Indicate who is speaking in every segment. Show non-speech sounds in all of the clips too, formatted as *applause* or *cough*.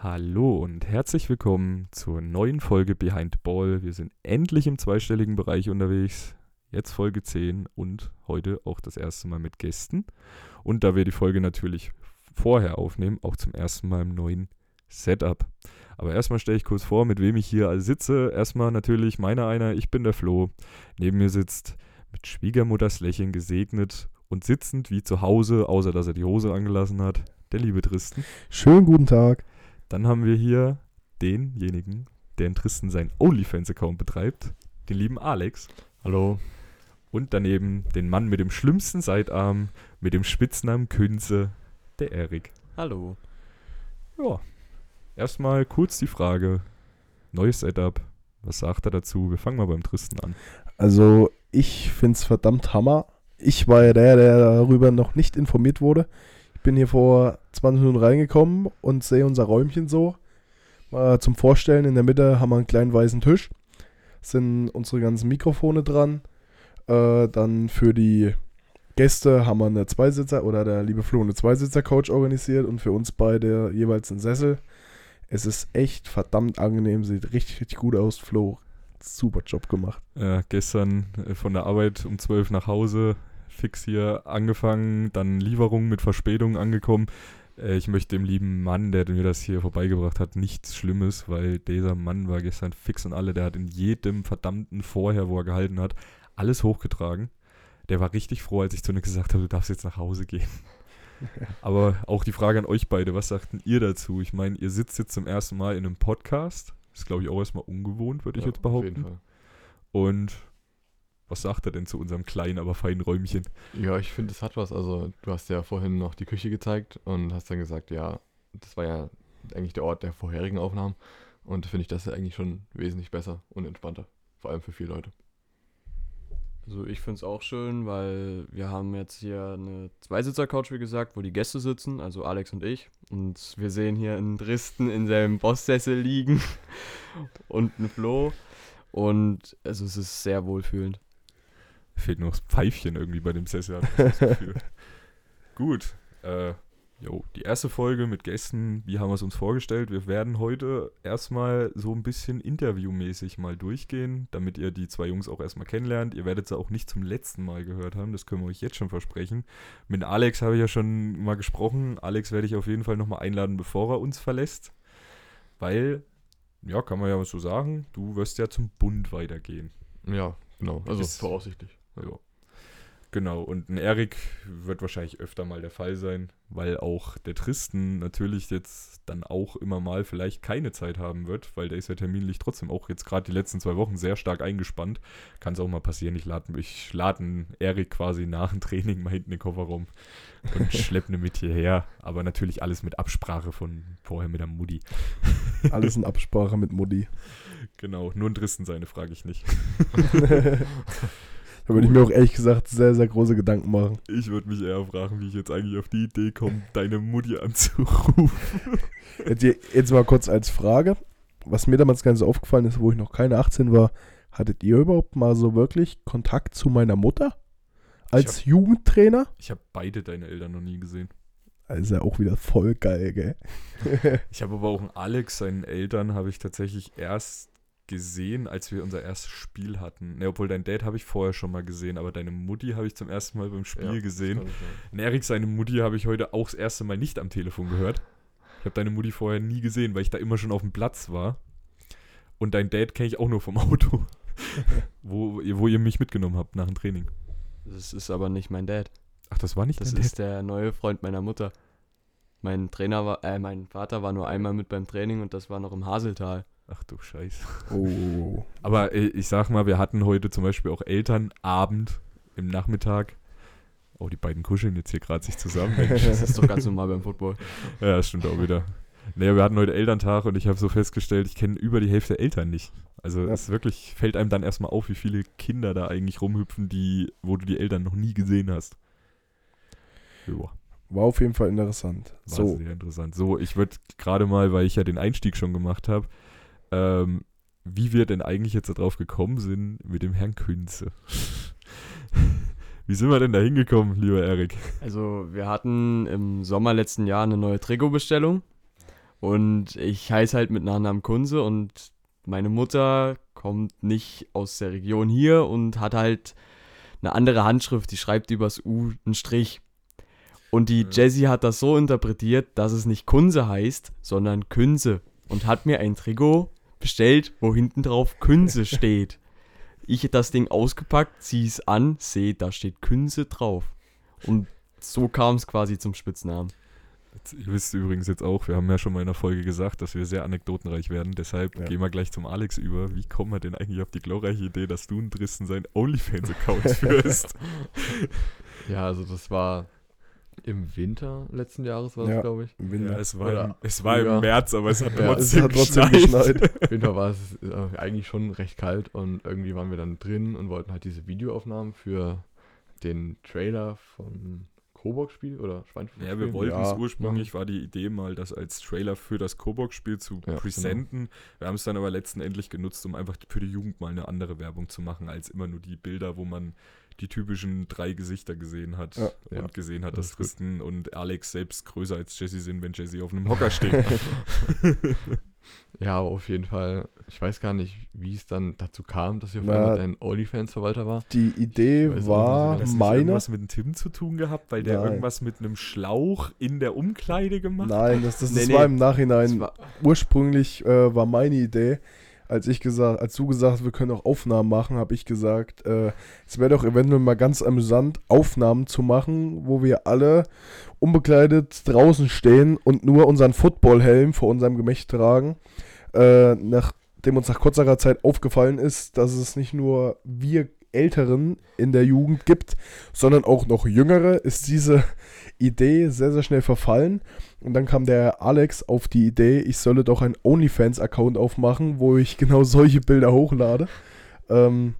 Speaker 1: Hallo und herzlich willkommen zur neuen Folge Behind Ball. Wir sind endlich im zweistelligen Bereich unterwegs. Jetzt Folge 10 und heute auch das erste Mal mit Gästen. Und da wir die Folge natürlich vorher aufnehmen, auch zum ersten Mal im neuen Setup. Aber erstmal stelle ich kurz vor, mit wem ich hier sitze. Erstmal natürlich meiner einer, ich bin der Flo. Neben mir sitzt mit Schwiegermutters Lächeln gesegnet und sitzend wie zu Hause, außer dass er die Hose angelassen hat, der liebe Tristen.
Speaker 2: Schönen guten Tag.
Speaker 1: Dann haben wir hier denjenigen, der in Tristen seinen OnlyFans-Account betreibt, den lieben Alex.
Speaker 3: Hallo.
Speaker 1: Und daneben den Mann mit dem schlimmsten Seitarm, mit dem Spitznamen Künze, der Erik.
Speaker 3: Hallo.
Speaker 1: Ja, erstmal kurz die Frage, neues Setup, was sagt er dazu? Wir fangen mal beim Tristen an.
Speaker 2: Also, ich finde es verdammt Hammer. Ich war ja der, der darüber noch nicht informiert wurde. Ich bin hier vor 20 Minuten reingekommen und sehe unser Räumchen so. Mal zum Vorstellen, in der Mitte haben wir einen kleinen weißen Tisch. Sind unsere ganzen Mikrofone dran. Äh, dann für die Gäste haben wir eine Zweisitzer oder der liebe Flo eine Zweisitzer-Couch organisiert und für uns beide jeweils einen Sessel. Es ist echt verdammt angenehm, sieht richtig, richtig gut aus, Flo. Super Job gemacht.
Speaker 1: Äh, gestern äh, von der Arbeit um 12 nach Hause, fix hier angefangen, dann Lieferung mit Verspätung angekommen. Äh, ich möchte dem lieben Mann, der mir das hier vorbeigebracht hat, nichts Schlimmes, weil dieser Mann war gestern fix und alle. Der hat in jedem verdammten Vorher, wo er gehalten hat, alles hochgetragen. Der war richtig froh, als ich zu ihm gesagt habe, du darfst jetzt nach Hause gehen. *laughs* Aber auch die Frage an euch beide, was sagten ihr dazu? Ich meine, ihr sitzt jetzt zum ersten Mal in einem Podcast. Das ist, glaube ich, auch erstmal ungewohnt, würde ich
Speaker 3: Ja,
Speaker 1: jetzt
Speaker 3: Auf jeden
Speaker 1: behaupten.
Speaker 3: Fall.
Speaker 1: Und was sagt er denn zu unserem kleinen, aber feinen Räumchen?
Speaker 3: Ja, ich finde, es hat was. Also, du hast ja vorhin noch die Küche gezeigt und hast dann gesagt, ja, das war ja eigentlich der Ort der vorherigen Aufnahmen. Und finde ich das ja eigentlich schon wesentlich besser und entspannter. Vor allem für viele Leute.
Speaker 4: Also ich finde es auch schön, weil wir haben jetzt hier eine Zweisitzer-Couch, wie gesagt, wo die Gäste sitzen, also Alex und ich. Und wir sehen hier einen Dristen in seinem Bosssessel liegen *laughs* und einen Flo. Und also es ist sehr wohlfühlend.
Speaker 1: Fehlt nur das Pfeifchen irgendwie bei dem Sessel. *laughs* Gut. Äh, jo, die erste Folge mit Gästen, wie haben wir es uns vorgestellt? Wir werden heute erstmal so ein bisschen interviewmäßig mal durchgehen, damit ihr die zwei Jungs auch erstmal kennenlernt. Ihr werdet sie auch nicht zum letzten Mal gehört haben, das können wir euch jetzt schon versprechen. Mit Alex habe ich ja schon mal gesprochen. Alex werde ich auf jeden Fall nochmal einladen, bevor er uns verlässt. Weil, ja, kann man ja so sagen, du wirst ja zum Bund weitergehen.
Speaker 3: Ja, genau. Also voraussichtlich.
Speaker 1: Ja. Genau, und ein Erik wird wahrscheinlich öfter mal der Fall sein, weil auch der Tristen natürlich jetzt dann auch immer mal vielleicht keine Zeit haben wird, weil der ist ja terminlich trotzdem auch jetzt gerade die letzten zwei Wochen sehr stark eingespannt. Kann es auch mal passieren, ich lade ich lad einen Erik quasi nach dem Training mal hinten in den Kofferraum und *laughs* schleppe ihn mit hierher. Aber natürlich alles mit Absprache von vorher mit der Mutti. *laughs*
Speaker 2: Alles in Absprache mit Mutti.
Speaker 1: Genau, nur ein Tristen seine frage ich nicht. *laughs*
Speaker 2: Da würde ich mir auch ehrlich gesagt sehr, sehr große Gedanken machen.
Speaker 1: Ich würde mich eher fragen, wie ich jetzt eigentlich auf die Idee komme, deine Mutti anzurufen. *laughs*
Speaker 2: Jetzt, jetzt mal kurz als Frage. Was mir damals ganz aufgefallen ist, wo ich noch keine 18 war, hattet ihr überhaupt mal so wirklich Kontakt zu meiner Mutter? Als Jugendtrainer?
Speaker 1: Ich habe beide deine Eltern noch nie gesehen.
Speaker 2: Also ja auch wieder voll geil, gell?
Speaker 1: Ich habe aber auch einen Alex, seinen Eltern, habe ich tatsächlich erst gesehen, als wir unser erstes Spiel hatten. Ne, obwohl dein Dad habe ich vorher schon mal gesehen, aber deine Mutti habe ich zum ersten Mal beim Spiel
Speaker 3: Ja,
Speaker 1: gesehen.
Speaker 3: das.
Speaker 1: Und Erik, seine Mutti habe ich heute auch das erste Mal nicht am Telefon gehört. Ich habe deine Mutti vorher nie gesehen, weil ich da immer schon auf dem Platz war. Und dein Dad kenne ich auch nur vom Auto, *laughs* wo, ihr- wo ihr mich mitgenommen habt nach dem Training.
Speaker 4: Das ist aber nicht mein Dad.
Speaker 1: Ach, das war nicht
Speaker 4: Das
Speaker 1: dein
Speaker 4: ist der neue Freund meiner Mutter. Mein Trainer war, äh, mein Vater war nur einmal mit beim Training und das war noch im Haseltal.
Speaker 1: Ach du Scheiße.
Speaker 2: Oh. *laughs*
Speaker 1: Aber äh, ich sag mal, wir hatten heute zum Beispiel auch Elternabend im Nachmittag. Oh, die beiden kuscheln jetzt hier gerade sich zusammen. Mensch. *laughs*
Speaker 4: Das ist doch ganz normal beim Football.
Speaker 1: ja, das stimmt auch wieder. Naja, wir hatten heute Elterntag und ich habe so festgestellt, ich kenne über die Hälfte der Eltern nicht. Also
Speaker 2: Ja.
Speaker 1: es wirklich, fällt einem dann erstmal auf, wie viele Kinder da eigentlich rumhüpfen, die, wo du die Eltern noch nie gesehen hast. Joa.
Speaker 2: War auf jeden Fall interessant.
Speaker 1: War
Speaker 2: So,
Speaker 1: sehr interessant. So, ich würde gerade mal, weil ich ja den Einstieg schon gemacht habe, ähm, wie wir denn eigentlich jetzt darauf gekommen sind mit dem Herrn Künze. *laughs* wie sind wir denn da hingekommen, lieber Erik?
Speaker 4: Also wir hatten im Sommer letzten Jahr eine neue Trikotbestellung Und ich heiße halt mit Nachnamen Kunze und meine Mutter kommt nicht aus der Region hier und hat halt eine andere Handschrift. Die schreibt übers U einen Strich. Und die
Speaker 1: Ja.
Speaker 4: Jessie hat das so interpretiert, dass es nicht Kunze heißt, sondern Künse. Und hat mir ein Trikot bestellt, wo hinten drauf Künse *laughs* steht. Ich das Ding ausgepackt, zieh es an, sehe, da steht Künse drauf. Und so kam es quasi zum Spitznamen.
Speaker 1: Jetzt, ihr wisst übrigens jetzt auch, wir haben ja schon mal in der Folge gesagt, dass wir sehr anekdotenreich werden. Deshalb
Speaker 2: Ja.
Speaker 1: gehen wir gleich zum Alex über. Wie kommen wir denn eigentlich auf die glorreiche Idee, dass du einen Dristen seinen OnlyFans-Account *laughs* führst?
Speaker 3: Ja, also das war im Winter letzten Jahres, war das,
Speaker 2: Ja.
Speaker 3: glaube ich.
Speaker 2: Im Winter.
Speaker 1: ja, es war,
Speaker 3: Oder
Speaker 1: im, es war im. März, aber es hat *laughs*
Speaker 3: Ja,
Speaker 2: es
Speaker 1: trotzdem,
Speaker 2: hat trotzdem
Speaker 1: geschneit.
Speaker 2: geschneit. *laughs*
Speaker 3: Im Winter war es äh, eigentlich schon recht kalt und irgendwie waren wir dann drin und wollten halt diese Videoaufnahmen für den Trailer vom Kobox-Spiel oder Schweinfurt.
Speaker 1: Ja, wir wollten
Speaker 2: Ja.
Speaker 1: es ursprünglich, war die Idee mal, das als Trailer für das Kobox-Spiel zu
Speaker 3: Ja,
Speaker 1: präsenten. Wir haben es dann aber letztendlich genutzt, um einfach für die Jugend mal eine andere Werbung zu machen, als immer nur die Bilder, wo man die typischen drei Gesichter gesehen hat
Speaker 2: Ja.
Speaker 1: und
Speaker 3: Ja,
Speaker 1: gesehen hat,
Speaker 3: das
Speaker 1: dass. Tristan und Alex selbst größer als Jesse sind, wenn Jesse auf einem Hocker steht. *laughs* *laughs*
Speaker 3: Ja, aber auf jeden Fall, ich weiß gar nicht, wie es dann dazu kam, dass ich auf
Speaker 2: Na,
Speaker 3: einmal dein OnlyFans-Verwalter war.
Speaker 2: Die Idee
Speaker 3: weiß
Speaker 2: war
Speaker 1: das
Speaker 2: meine.
Speaker 1: irgendwas mit dem Tim zu tun gehabt, weil der
Speaker 2: Nein.
Speaker 1: irgendwas mit einem Schlauch in der Umkleide gemacht hat?
Speaker 2: Nein, das, das, das
Speaker 4: Nee,
Speaker 2: war
Speaker 4: nee.
Speaker 2: im Nachhinein.
Speaker 4: war,
Speaker 2: Ursprünglich äh, war meine Idee, als ich gesagt, als du gesagt hast, wir können auch Aufnahmen machen, habe ich gesagt, äh, es wäre doch eventuell mal ganz amüsant, Aufnahmen zu machen, wo wir alle unbekleidet draußen stehen und nur unseren Footballhelm vor unserem Gemächt tragen. Äh, nachdem uns nach kurzer Zeit aufgefallen ist, dass es nicht nur wir Älteren in der Jugend gibt, sondern auch noch Jüngere, ist diese Idee sehr, sehr schnell verfallen. Und dann kam der Alex auf die Idee, ich solle doch einen OnlyFans-Account aufmachen, wo ich *laughs* genau solche Bilder hochlade. Ähm,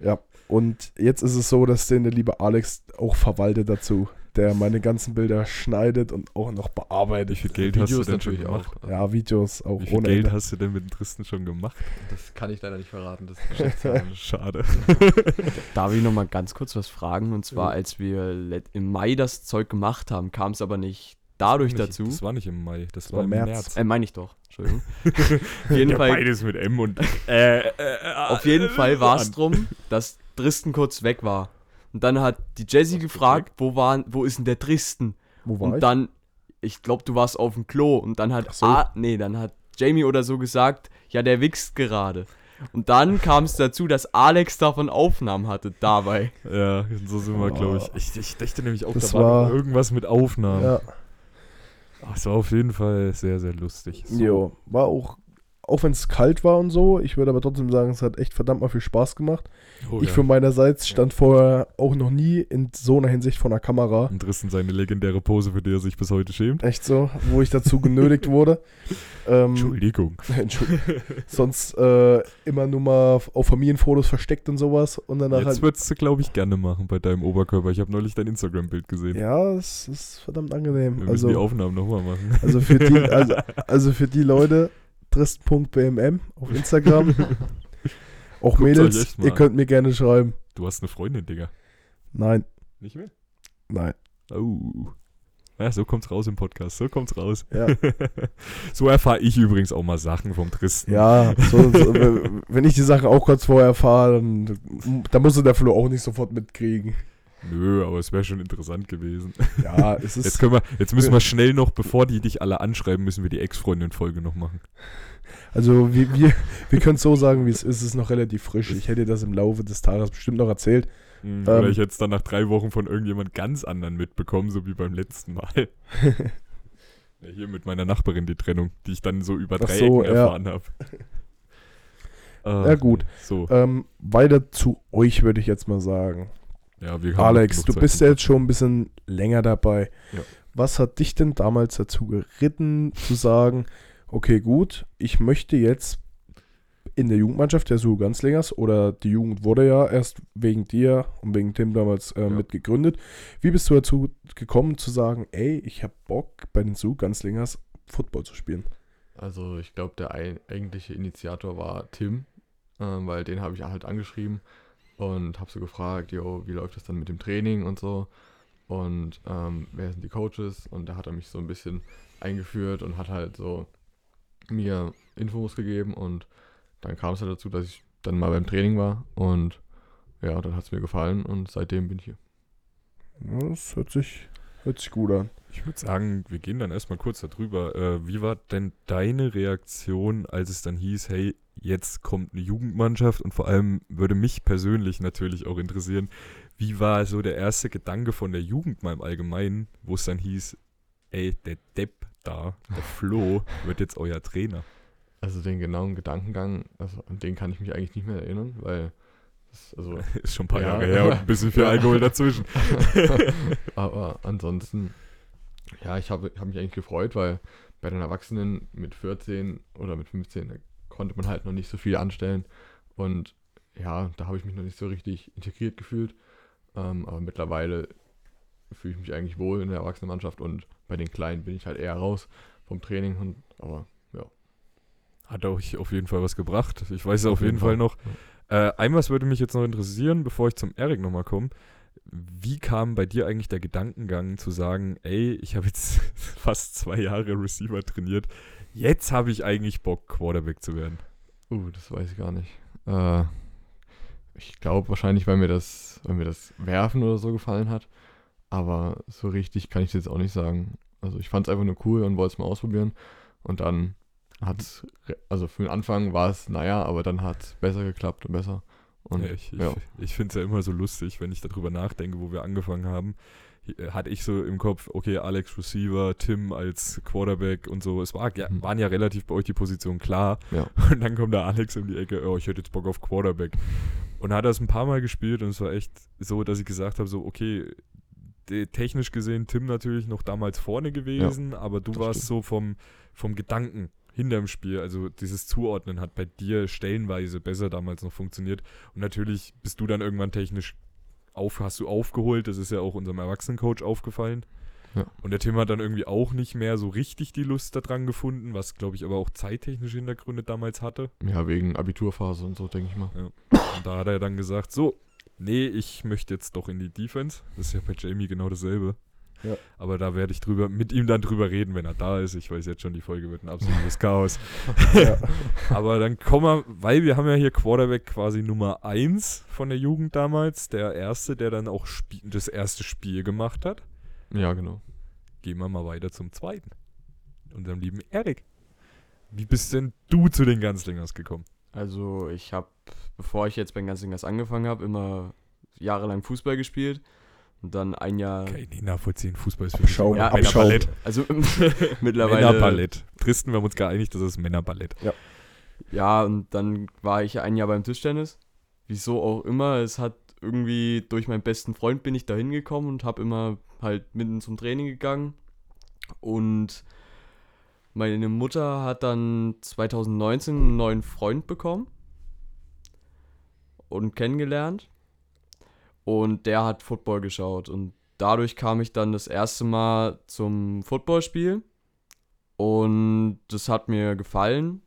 Speaker 2: ja, und jetzt ist es so, dass den der liebe Alex auch verwaltet dazu, der meine ganzen Bilder schneidet und auch noch
Speaker 1: Wie
Speaker 2: bearbeitet.
Speaker 1: viel Geld hast du
Speaker 3: Videos
Speaker 1: denn schon
Speaker 3: natürlich
Speaker 1: gemacht?
Speaker 3: auch.
Speaker 2: Ja, Videos auch
Speaker 1: Wie viel
Speaker 2: ohne
Speaker 1: Geld
Speaker 2: Ende.
Speaker 1: hast du denn mit dem Tristan schon gemacht?
Speaker 3: Das kann ich leider nicht verraten, das *laughs* ist.
Speaker 1: Schade. *laughs*
Speaker 4: Darf ich noch mal ganz kurz was fragen? Und zwar,
Speaker 2: Ja.
Speaker 4: als wir im Mai das Zeug gemacht haben, kam es aber nicht dadurch
Speaker 1: nicht,
Speaker 4: dazu.
Speaker 1: Das war nicht im Mai, das,
Speaker 2: Das
Speaker 1: war
Speaker 2: war
Speaker 1: im
Speaker 2: März.
Speaker 1: März.
Speaker 4: Äh, meine ich doch. Entschuldigung. *laughs* Auf jeden
Speaker 1: ja,
Speaker 4: Fall,
Speaker 1: beides mit M und äh, äh,
Speaker 4: auf jeden
Speaker 1: äh,
Speaker 4: Fall war es drum, dass Tristan kurz weg war. Und dann hat die Jessie
Speaker 1: Was,
Speaker 4: gefragt, wo, war, wo ist denn der Tristan?
Speaker 2: Wo war
Speaker 4: Und
Speaker 2: ich?
Speaker 4: dann, ich glaube, du warst auf dem Klo. Und dann hat,
Speaker 2: so.
Speaker 4: ah, nee, dann hat Jamie oder so gesagt, ja, der wichst gerade. Und dann kam es dazu, dass Alex davon Aufnahmen hatte dabei.
Speaker 1: Ja, so sind wir, glaube ich. ich. Ich dachte nämlich auch,
Speaker 2: Das
Speaker 1: da war, irgendwas mit Aufnahmen.
Speaker 2: ja,
Speaker 1: Ach, Es war auf jeden Fall sehr, sehr lustig. So.
Speaker 2: jo, war auch, auch wenn es kalt war und so, ich würde aber trotzdem sagen, es hat echt verdammt mal viel Spaß gemacht.
Speaker 1: Oh,
Speaker 2: ich
Speaker 1: ja.
Speaker 2: für meinerseits stand vorher auch noch nie in so einer Hinsicht vor einer Kamera.
Speaker 1: Und Tristan seine legendäre Pose, für die er sich bis heute schämt.
Speaker 2: Echt so, wo ich dazu genötigt wurde. *laughs* Ähm,
Speaker 1: Entschuldigung. *laughs*
Speaker 2: Entschuldigung. Sonst äh, immer nur mal auf Familienfotos versteckt und sowas. Und danach
Speaker 1: Jetzt
Speaker 2: halt.
Speaker 1: würdest du, glaube ich, gerne machen bei deinem Oberkörper. Ich habe neulich dein Instagram-Bild gesehen.
Speaker 2: Ja, es ist verdammt
Speaker 1: Wir
Speaker 2: angenehm.
Speaker 1: müssen die
Speaker 2: Also,
Speaker 1: Aufnahmen nochmal machen.
Speaker 2: also, für die, *laughs* also, also für die Leute, trist.bmm auf Instagram. Auch
Speaker 1: Guckt's euch
Speaker 2: Mädels, ihr könnt mir gerne schreiben.
Speaker 1: Du hast eine Freundin, Digga.
Speaker 2: Nein,
Speaker 1: Nicht mehr?
Speaker 2: nein.
Speaker 1: Oh. Ja, so kommt's raus im Podcast. So kommt's raus.
Speaker 2: Ja, *laughs*
Speaker 1: So erfahre ich übrigens auch mal Sachen vom Tristan.
Speaker 2: ja so, so, *laughs* wenn- ich die Sachen auch kurz vorher erfahre, dann, dann musste der Flo auch nicht sofort mitkriegen.
Speaker 1: Nö, aber es wäre schon interessant gewesen.
Speaker 2: Ja, es *laughs* ist.
Speaker 1: Jetzt, können wir, jetzt müssen wir *laughs* schnell noch, bevor die dich alle anschreiben, müssen wir die Ex-Freundin-Folge noch machen.
Speaker 2: Also wir, wir, wir können es so sagen, wie es ist. Es ist noch relativ frisch. Ich hätte das im Laufe des Tages bestimmt noch erzählt.
Speaker 1: Hm, Oder
Speaker 2: Ähm.
Speaker 1: ich hätte es dann nach drei Wochen von irgendjemand ganz anderen mitbekommen, so wie beim letzten Mal. *laughs* Ja, hier mit meiner Nachbarin die Trennung, die ich dann so über drei
Speaker 2: so, ja.
Speaker 1: erfahren habe.
Speaker 2: Ja, gut.
Speaker 1: So,
Speaker 2: ähm, weiter zu euch würde ich jetzt mal sagen.
Speaker 1: Ja, wir haben
Speaker 2: Alex, du bist ja jetzt schon ein bisschen länger dabei.
Speaker 3: Ja.
Speaker 2: Was hat dich denn damals dazu geritten, zu sagen, okay, gut, ich möchte jetzt in der Jugendmannschaft der Suhu Ganzlingers oder die Jugend wurde ja erst wegen dir und wegen Tim damals äh,
Speaker 3: Ja.
Speaker 2: mit gegründet. Wie bist du dazu gekommen zu sagen, ey, ich habe Bock bei den Suhu Ganzlingers Football zu spielen?
Speaker 3: Also ich glaube, der eigentliche Initiator war Tim, ähm, weil den habe ich halt angeschrieben und habe so gefragt, jo, wie läuft das dann mit dem Training und so und ähm, wer sind die Coaches und da hat er mich so ein bisschen eingeführt und hat halt so mir Infos gegeben und dann kam es halt dazu, dass ich dann mal beim Training war und ja, dann hat es mir gefallen und seitdem bin ich hier.
Speaker 2: Das hört sich, hört sich gut an.
Speaker 1: Ich würde sagen, wir gehen dann erstmal kurz darüber. Äh, wie war denn deine Reaktion, als es dann hieß, hey, jetzt kommt eine Jugendmannschaft und vor allem würde mich persönlich natürlich auch interessieren, wie war so der erste Gedanke von der Jugend mal im Allgemeinen, wo es dann hieß, ey, der Depp da, der *laughs* Flo, wird jetzt euer Trainer.
Speaker 3: Also den genauen Gedankengang, also an den kann ich mich eigentlich nicht mehr erinnern, weil das, also *laughs*
Speaker 1: Ist schon ein paar
Speaker 3: Ja.
Speaker 1: Jahre her und ein bisschen viel Alkohol dazwischen. *laughs*
Speaker 3: Aber ansonsten, ja, ich habe hab mich eigentlich gefreut, weil bei den Erwachsenen mit 14 oder mit 15 da konnte man halt noch nicht so viel anstellen. Und ja, da habe ich mich noch nicht so richtig integriert gefühlt. Ähm, aber mittlerweile fühle ich mich eigentlich wohl in der Erwachsenenmannschaft und bei den Kleinen bin ich halt eher raus vom Training. Und, aber
Speaker 1: Hat euch auf jeden Fall was gebracht. Ich weiß auf,
Speaker 3: Auf
Speaker 1: jeden Fall
Speaker 3: Fall.
Speaker 1: noch. Äh, ein was würde mich jetzt noch interessieren, bevor ich zum Erik nochmal komme. Wie kam bei dir eigentlich der Gedankengang zu sagen, ey, ich habe jetzt *laughs* fast zwei Jahre Receiver trainiert, jetzt habe ich eigentlich Bock, Quarterback zu werden?
Speaker 3: Uh, das weiß ich gar nicht. Äh, ich glaube wahrscheinlich, weil mir das, weil mir das Werfen oder so gefallen hat. Aber so richtig kann ich das jetzt auch nicht sagen. Also ich fand es einfach nur cool und wollte es mal ausprobieren. Und dann hat es, also für den Anfang war es, naja, aber dann hat es besser geklappt und besser. Und
Speaker 1: Ja, ich ich,
Speaker 3: ja.
Speaker 1: ich finde es ja immer so lustig, wenn ich darüber nachdenke, wo wir angefangen haben. Hi- Hatte ich so im Kopf, okay, Alex Receiver, Tim als Quarterback und so. Es war, ja,
Speaker 3: Mhm.
Speaker 1: waren ja relativ bei euch die Positionen klar.
Speaker 3: Ja. *laughs*
Speaker 1: Und dann kommt der Alex um die Ecke, oh, ich hätte jetzt Bock auf Quarterback. Und hat das ein paar Mal gespielt und es war echt so, dass ich gesagt habe, so, okay, technisch gesehen Tim natürlich noch damals vorne gewesen, aber du warst
Speaker 3: stimmt.
Speaker 1: so vom, vom Gedanken hinterm Spiel, also dieses Zuordnen hat bei dir stellenweise besser damals noch funktioniert. Und natürlich bist du dann irgendwann technisch auf, hast du aufgeholt, das ist ja auch unserem Erwachsenencoach aufgefallen.
Speaker 3: Ja.
Speaker 1: Und der Tim hat dann irgendwie auch nicht mehr so richtig die Lust daran gefunden, was glaube ich aber auch zeittechnische Hintergründe damals hatte.
Speaker 3: ja, wegen Abiturphase und so, denke ich mal.
Speaker 1: Und da hat er dann gesagt, so, nee, ich möchte jetzt doch in die Defense. Das ist ja bei Jamie genau dasselbe.
Speaker 2: Ja.
Speaker 1: Aber da werde ich drüber, mit ihm dann drüber reden, wenn er da ist. Ich weiß jetzt schon, die Folge wird ein absolutes *laughs* Chaos.
Speaker 2: Ja.
Speaker 1: Aber dann kommen wir, weil wir haben ja hier Quarterback quasi Nummer 1 von der Jugend damals, der erste, der dann auch das erste Spiel gemacht hat.
Speaker 3: Ja, genau.
Speaker 1: Gehen wir mal weiter zum zweiten. Unserem lieben Erik. Wie bist denn du zu den Ganzlingers gekommen?
Speaker 4: Also ich habe, bevor ich jetzt bei den Ganzlingers angefangen habe, immer jahrelang Fußball gespielt. Und dann ein Jahr,
Speaker 1: Kann ich nicht nachvollziehen. Fußball ist für
Speaker 2: Abschaum,
Speaker 1: mich
Speaker 2: Abschaum.
Speaker 1: Männerballett. *laughs*
Speaker 4: also *laughs* mittlerweile,
Speaker 1: Männerballett. Tristan, wir haben uns geeinigt, das ist Männerballett.
Speaker 4: ja, und dann war ich ein Jahr beim Tischtennis. Wieso auch immer, es hat irgendwie durch meinen besten Freund bin ich da hingekommen und habe immer halt mitten zum Training gegangen. Und meine Mutter hat dann 2019 einen neuen Freund bekommen und kennengelernt. Und der hat Football geschaut. Und dadurch kam ich dann das erste Mal zum Footballspiel. Und das hat mir gefallen.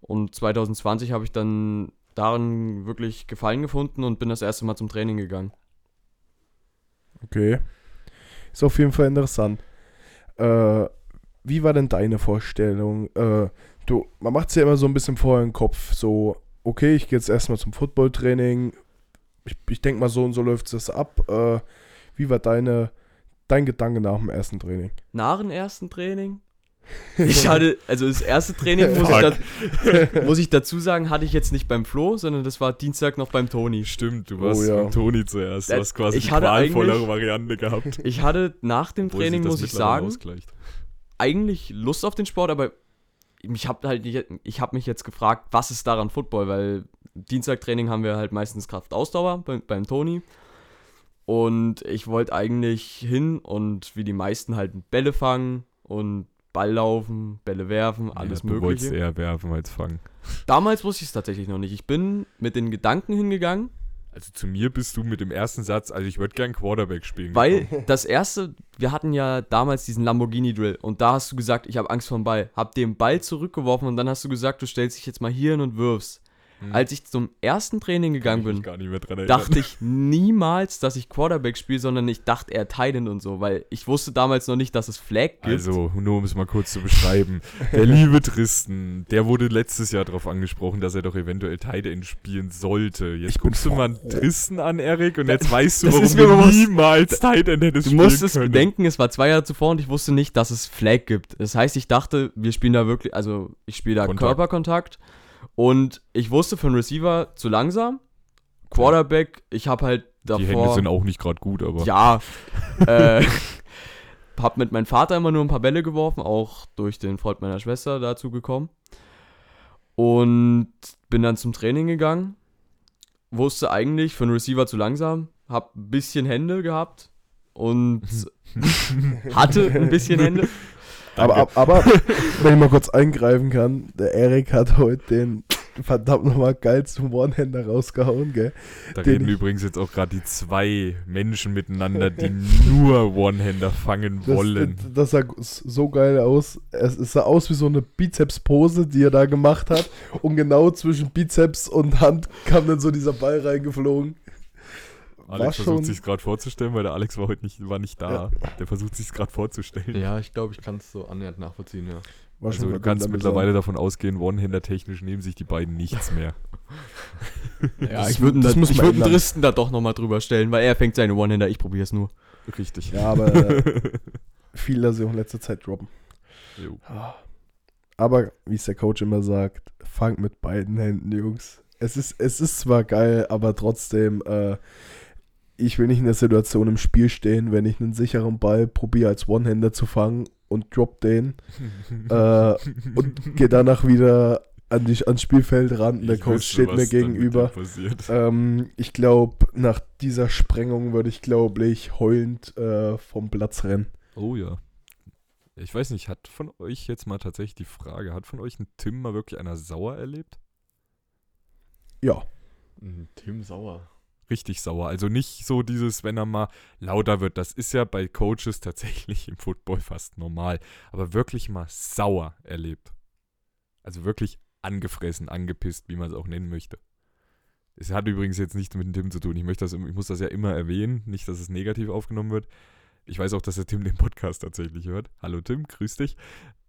Speaker 4: Und 2020 habe ich dann darin wirklich Gefallen gefunden und bin das erste Mal zum Training gegangen.
Speaker 2: Okay. Ist auf jeden Fall interessant. Äh, wie war denn deine Vorstellung? Äh, du, man macht es ja immer so ein bisschen vorher im Kopf. So, okay, ich gehe jetzt erstmal zum Footballtraining. Ich, ich denke mal, so und so läuft es ab. Äh, wie war deine, dein Gedanke nach dem ersten Training?
Speaker 4: Nach dem ersten Training? *laughs* Ich hatte, also das erste Training, muss ich, da, *laughs* muss ich dazu sagen, hatte ich jetzt nicht beim Flo, sondern das war Dienstag noch beim Toni.
Speaker 1: Stimmt, du
Speaker 2: Oh,
Speaker 1: warst
Speaker 2: ja.
Speaker 1: mit Toni zuerst. Du hast quasi
Speaker 4: ich
Speaker 1: die
Speaker 4: hatte
Speaker 1: qualvollere Variante gehabt.
Speaker 4: Ich hatte nach dem
Speaker 1: Obwohl
Speaker 4: Training, muss ich sagen,
Speaker 1: ausgleicht.
Speaker 4: eigentlich Lust auf den Sport, aber ich habe halt nicht, ich habe mich jetzt gefragt, was ist daran Football, weil Dienstagtraining haben wir halt meistens Kraftausdauer beim, beim Toni. Und ich wollte eigentlich hin und wie die meisten halt Bälle fangen und Ball laufen, Bälle werfen, alles
Speaker 1: ja, Du wolltest
Speaker 4: Mögliche.
Speaker 1: eher werfen als fangen.
Speaker 4: Damals wusste ich es tatsächlich noch nicht. Ich bin mit den Gedanken hingegangen,
Speaker 1: Also zu mir bist du mit dem ersten Satz, also ich würde gern Quarterback spielen.
Speaker 4: weil
Speaker 1: gekommen.
Speaker 4: das erste, wir hatten ja damals diesen Lamborghini Drill und da hast du gesagt, ich habe Angst vor dem Ball, hab den Ball zurückgeworfen und dann hast du gesagt, du stellst dich jetzt mal hier hin und wirfst.
Speaker 1: Hm.
Speaker 4: Als ich zum ersten Training gegangen bin, dachte ich niemals, dass ich Quarterback spiele, sondern ich dachte eher Titan und so, weil ich wusste damals noch nicht, dass es Flag gibt.
Speaker 1: Also, nur um es mal kurz zu beschreiben. Der *laughs* liebe Tristan, der wurde letztes Jahr darauf angesprochen, dass er doch eventuell Tight End spielen sollte. Jetzt
Speaker 2: Ich
Speaker 1: guckst du mal
Speaker 2: froh.
Speaker 1: Tristan an, Erik, und jetzt weißt du,
Speaker 4: das
Speaker 1: warum du
Speaker 4: bewusst.
Speaker 1: niemals Tight End hättest
Speaker 4: Du
Speaker 1: spielen
Speaker 4: musst es
Speaker 1: können.
Speaker 4: bedenken, es war zwei Jahre zuvor und ich wusste nicht, dass es Flag gibt. Das heißt, ich dachte, wir spielen da wirklich, also ich spiele da
Speaker 1: Kontakt.
Speaker 4: Körperkontakt und ich wusste für einen Receiver zu langsam. Quarterback, ich habe halt davor.
Speaker 1: Die Hände sind auch nicht gerade gut, aber
Speaker 4: Ja. äh, *laughs* hab mit meinem Vater immer nur ein paar Bälle geworfen, auch durch den Freund meiner Schwester dazu gekommen. Und bin dann zum Training gegangen. Wusste eigentlich für einen Receiver zu langsam. Hab ein bisschen Hände gehabt. Und *laughs* hatte ein bisschen Hände. *laughs*
Speaker 2: Aber, aber, aber *laughs* wenn ich mal kurz eingreifen kann, der Erik hat heute den verdammt nochmal geilsten One-Hander rausgehauen, gell?
Speaker 1: da
Speaker 2: den
Speaker 1: reden übrigens jetzt auch gerade die zwei Menschen miteinander, die *laughs* nur One-Hander fangen
Speaker 2: Das,
Speaker 1: wollen.
Speaker 2: das sah so geil aus. Es, es sah aus wie so eine Bizeps-Pose, die er da gemacht hat. Und genau zwischen Bizeps und Hand kam dann so dieser Ball reingeflogen.
Speaker 1: Alex
Speaker 2: war
Speaker 1: versucht sich gerade vorzustellen, weil der Alex war heute nicht, war nicht da. Der versucht sich gerade vorzustellen.
Speaker 3: Ja, ich glaube, ich kann es so annähernd nachvollziehen, ja.
Speaker 2: War
Speaker 1: Also du kannst mittlerweile davon ausgehen, One-Hander technisch nehmen sich die beiden nichts mehr. *laughs*
Speaker 4: Ja, ich würde ich würd einen. Dristen da doch nochmal drüber stellen, weil er fängt seine One-Hander, ich probiere es nur.
Speaker 1: Richtig.
Speaker 2: Ja, aber *laughs* äh, viel, dass sie auch in letzter Zeit droppen.
Speaker 1: Jo.
Speaker 2: Aber wie es der Coach immer sagt, fangt mit beiden Händen, Jungs. Es ist, es ist zwar geil, aber trotzdem, äh, ich will nicht in der Situation im Spiel stehen, wenn ich einen sicheren Ball probiere als One-Hander zu fangen und drop den *laughs* äh, und gehe danach wieder an die, ans Spielfeld ran und der
Speaker 1: Ich
Speaker 2: Coach
Speaker 1: wüsste,
Speaker 2: steht mir gegenüber. Ähm, ich glaube, nach dieser Sprengung würde ich, glaube ich, heulend äh, vom Platz rennen.
Speaker 1: Oh ja. Ich weiß nicht, hat von euch jetzt mal tatsächlich die Frage, hat von euch ein Tim mal wirklich einer sauer erlebt?
Speaker 2: Ja,
Speaker 3: Tim Sauer.
Speaker 1: Richtig sauer. Also nicht so dieses, wenn er mal lauter wird. Das ist ja bei Coaches *laughs* tatsächlich im Football fast normal. Aber wirklich mal sauer erlebt. Also wirklich angefressen, angepisst, wie man es auch nennen möchte. Es hat übrigens jetzt nichts mit dem Tim zu tun. Ich, möchte das, ich muss das ja immer erwähnen, nicht, dass es negativ aufgenommen wird. Ich weiß auch, dass der Tim den Podcast tatsächlich hört. Hallo Tim, grüß dich.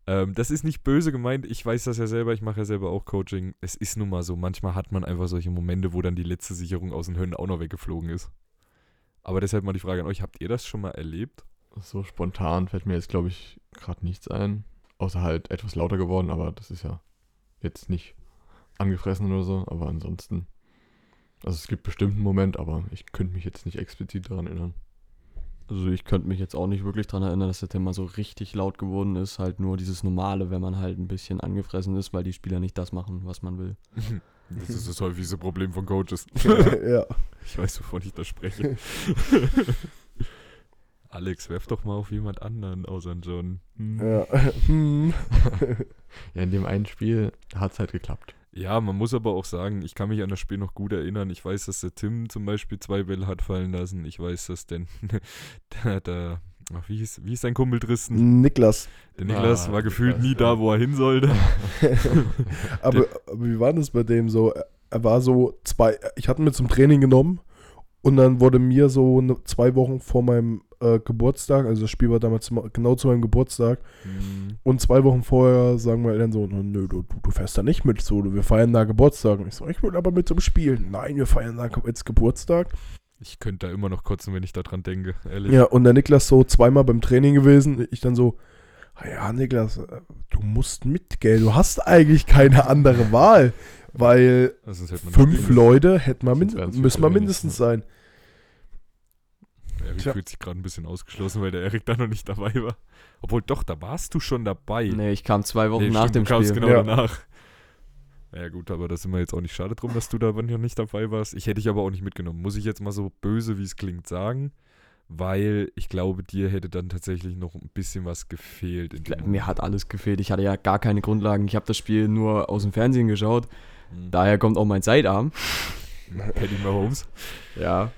Speaker 1: Ähm, das ist nicht böse gemeint. Ich weiß das ja selber. Ich mache ja selber auch Coaching. Es ist nun mal so. Manchmal hat man einfach solche Momente, wo dann die letzte Sicherung aus den Höhen auch noch weggeflogen ist. Aber deshalb mal die Frage an euch: Habt ihr das schon mal erlebt?
Speaker 3: So spontan fällt mir jetzt, glaube ich, gerade nichts ein. Außer halt etwas lauter geworden, aber das ist ja jetzt nicht angefressen oder so. Aber ansonsten. Also es gibt bestimmt einen Moment, aber ich könnte mich jetzt nicht explizit daran erinnern.
Speaker 4: Also ich könnte mich jetzt auch nicht wirklich daran erinnern, dass der Tim mal so richtig laut geworden ist. Halt nur dieses Normale, wenn man halt ein bisschen angefressen ist, weil die Spieler nicht das machen, was man will. *laughs*
Speaker 1: Das ist das häufigste Problem von Coaches. *laughs*
Speaker 2: ja.
Speaker 1: Ich weiß, wovon ich da spreche. *laughs* Alex, werf doch mal auf jemand anderen außer John. Hm.
Speaker 2: ja. Hm.
Speaker 3: Ja, in dem einen Spiel hat es halt geklappt.
Speaker 1: Ja, man muss aber auch sagen, ich kann mich an das Spiel noch gut erinnern. Ich weiß, dass der Tim zum Beispiel zwei Bälle hat fallen lassen. Ich weiß, dass der, *laughs* der, der ach, wie, hieß, wie hieß dein Kumpel Tristan?
Speaker 2: Niklas.
Speaker 1: Der Niklas
Speaker 3: Ah,
Speaker 1: war gefühlt
Speaker 3: Niklas,
Speaker 1: nie da,
Speaker 3: ja.
Speaker 1: wo er hin sollte. *laughs* *laughs*
Speaker 2: aber, aber wie war das bei dem so? Er war so zwei, ich hatte ihn mit zum Training genommen und dann wurde mir so ne, zwei Wochen vor meinem äh, Geburtstag, also das Spiel war damals genau zu meinem Geburtstag
Speaker 1: Hm,
Speaker 2: und zwei Wochen vorher sagen meine Eltern so, nö, du, du, du fährst da nicht mit, so, wir feiern da Geburtstag. Und ich so, ich will aber mit zum Spiel. Nein, wir feiern da jetzt Geburtstag.
Speaker 1: Ich könnte da immer noch kotzen, wenn ich daran denke, ehrlich.
Speaker 2: Ja, und der Niklas so zweimal beim Training gewesen. Ich dann so, "Ah ja, Niklas, äh, du musst mit, gell? Du hast eigentlich keine andere Wahl, weil
Speaker 1: man
Speaker 2: fünf Leute hätten wir müssen wir mindestens sein.
Speaker 1: Erik fühlt sich gerade ein bisschen ausgeschlossen, weil der Erik da noch nicht dabei war. Obwohl, doch, da warst du schon dabei.
Speaker 4: Nee, ich kam zwei Wochen
Speaker 1: Nee,
Speaker 4: nach
Speaker 1: stimmt,
Speaker 4: dem
Speaker 1: du kamst
Speaker 4: Spiel.
Speaker 1: genau
Speaker 2: Ja.
Speaker 1: danach. Ja gut, aber da sind wir jetzt auch nicht schade drum, dass du da noch nicht dabei warst. Ich hätte dich aber auch nicht mitgenommen. Muss ich jetzt mal so böse, wie es klingt, sagen. Weil ich glaube, dir hätte dann tatsächlich noch ein bisschen was gefehlt.
Speaker 4: Mir hat alles gefehlt. Ich hatte ja gar keine Grundlagen. Ich habe das Spiel nur aus dem Fernsehen geschaut.
Speaker 1: Moment.
Speaker 4: Daher kommt auch mein Sidearm.
Speaker 1: Paddy *laughs* Mahomes.
Speaker 4: Ja.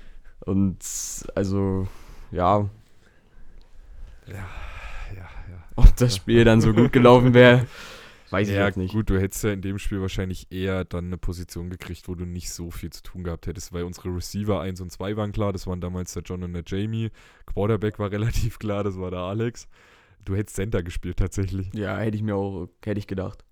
Speaker 4: Und also, ja,
Speaker 1: Ja, ja, ja.
Speaker 4: ob das Spiel dann so gut gelaufen wäre, *laughs* Weiß ich
Speaker 1: ja,
Speaker 4: jetzt nicht.
Speaker 1: gut, du hättest ja in dem Spiel wahrscheinlich eher dann eine Position gekriegt, wo du nicht so viel zu tun gehabt hättest, weil unsere Receiver 1 und 2 waren klar, das waren damals der John und der Jamie. Quarterback war *laughs* relativ klar, das war der Alex. Du hättest Center gespielt tatsächlich.
Speaker 4: Ja, hätte ich mir auch, hätte ich gedacht.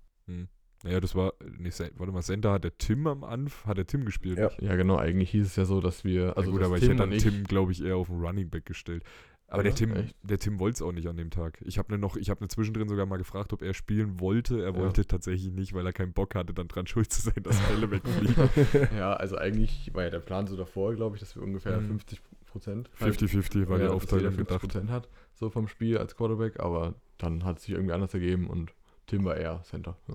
Speaker 1: Naja, das war, nee, warte mal, Center hat der Tim am Anfang, hat der Tim gespielt.
Speaker 2: Ja.
Speaker 1: nicht?
Speaker 3: Ja, genau, eigentlich hieß es ja so, dass wir.
Speaker 1: Also
Speaker 3: Also,
Speaker 1: gut, aber ich
Speaker 3: Tim
Speaker 1: hätte dann
Speaker 3: ich-
Speaker 1: Tim, glaube ich, eher auf den Running Back gestellt. Aber der
Speaker 3: Oder?
Speaker 1: Tim,
Speaker 3: Echt?
Speaker 1: der Tim wollte es auch nicht an dem Tag. Ich habe ne noch, ich habe ne zwischendrin sogar mal gefragt, ob er spielen wollte. Er
Speaker 3: Ja.
Speaker 1: wollte tatsächlich nicht, weil er keinen Bock hatte, dann dran *laughs* schuld zu sein, dass alle wegfliegen. *laughs*
Speaker 3: Ja, also eigentlich war ja der Plan so davor, glaube ich, dass wir ungefähr
Speaker 1: Mhm.
Speaker 3: 50 Prozent.
Speaker 1: 50-50 war die Aufteilung gedacht.
Speaker 3: Prozent hat, so vom Spiel als Quarterback, aber dann hat es sich irgendwie anders ergeben und Tim war eher Center. Ja,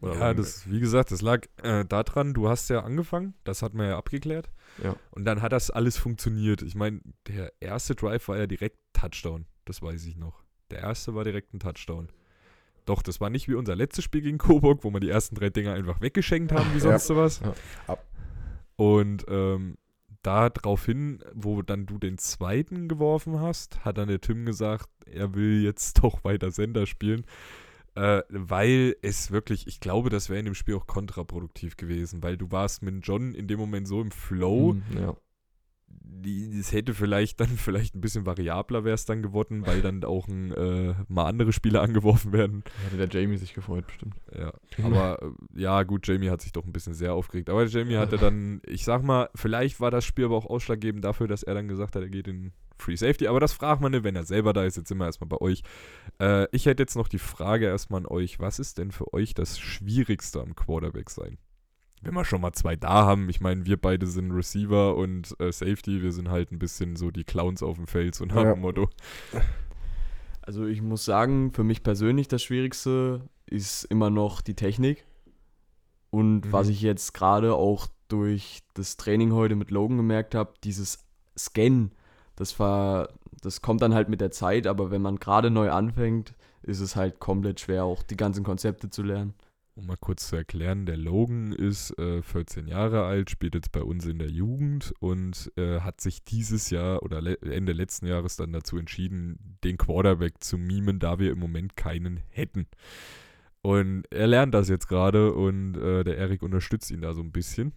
Speaker 3: Oder
Speaker 1: Ja, das, wie gesagt, das lag äh, daran, du hast ja angefangen, das hat man ja abgeklärt.
Speaker 3: Ja.
Speaker 1: Und dann hat das alles funktioniert. Ich meine, der erste Drive war ja direkt Touchdown, das weiß ich noch. Der erste war direkt ein Touchdown. Doch, das war nicht wie unser letztes Spiel gegen Coburg, wo wir die ersten drei Dinger einfach weggeschenkt haben, wie
Speaker 2: Ja.
Speaker 1: sonst sowas.
Speaker 3: Ja.
Speaker 1: Und ähm, da drauf hin, wo dann du den zweiten geworfen hast, hat dann der Tim gesagt, er will jetzt doch weiter Sender spielen. Äh, weil es wirklich, ich glaube, das wäre in dem Spiel auch kontraproduktiv gewesen, weil du warst mit John in dem Moment so im Flow,
Speaker 3: Mhm, ja.
Speaker 1: es hätte vielleicht dann *laughs* vielleicht ein bisschen variabler wäre es dann geworden, weil dann auch ein, äh, mal andere Spieler *laughs* angeworfen werden.
Speaker 3: Hätte der Jamie sich gefreut, bestimmt.
Speaker 1: Ja, aber äh, ja, gut, Jamie hat sich doch ein bisschen sehr aufgeregt. Aber Jamie hatte dann, ich sag mal, vielleicht war das Spiel aber auch ausschlaggebend dafür, dass er dann gesagt hat, er geht in Free Safety. Aber das fragt man nicht, wenn er selber da ist. Jetzt sind wir erstmal bei euch. Äh, ich hätte jetzt noch die Frage erstmal an euch: Was ist denn für euch das Schwierigste am Quarterback sein? Wenn wir schon mal zwei da haben, ich meine, wir beide sind Receiver und äh, Safety, wir sind halt ein bisschen so die Clowns auf dem Feld, so nach
Speaker 2: Ja.
Speaker 1: dem Motto.
Speaker 4: Also ich muss sagen, für mich persönlich das Schwierigste ist immer noch die Technik. Und
Speaker 1: Mhm.
Speaker 4: was ich jetzt gerade auch durch das Training heute mit Logan gemerkt habe, dieses Scannen, das war, das kommt dann halt mit der Zeit, aber wenn man gerade neu anfängt, ist es halt komplett schwer, auch die ganzen Konzepte zu lernen.
Speaker 1: Um mal kurz zu erklären, der Logan ist äh, 14 Jahre alt, spielt jetzt bei uns in der Jugend und äh, hat sich dieses Jahr oder le Ende letzten Jahres dann dazu entschieden, den Quarterback zu mimen, da wir im Moment keinen hätten. Und er lernt das jetzt gerade und äh, der Erik unterstützt ihn da so ein bisschen.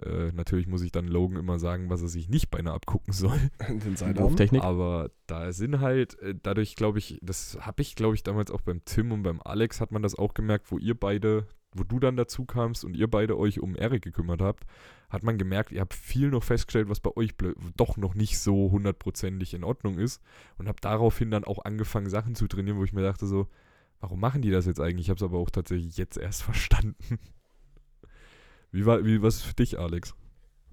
Speaker 1: Äh, natürlich muss ich dann Logan immer sagen, was er sich nicht beinahe abgucken soll. *laughs*
Speaker 2: Den.
Speaker 4: Wurftechnik.
Speaker 1: Aber da sind halt, äh, dadurch glaube ich, das habe ich glaube ich damals auch beim Tim und beim Alex hat man das auch gemerkt, wo ihr beide, wo du dann dazu kamst und ihr beide euch um Erik gekümmert habt, hat man gemerkt, ihr habt viel noch festgestellt, was bei euch doch noch nicht so hundertprozentig in Ordnung ist und habt daraufhin dann auch angefangen, Sachen zu trainieren, wo ich mir dachte so, warum machen die das jetzt eigentlich? Ich habe es aber auch tatsächlich jetzt erst *laughs* verstanden. Wie war, wie was für dich, Alex?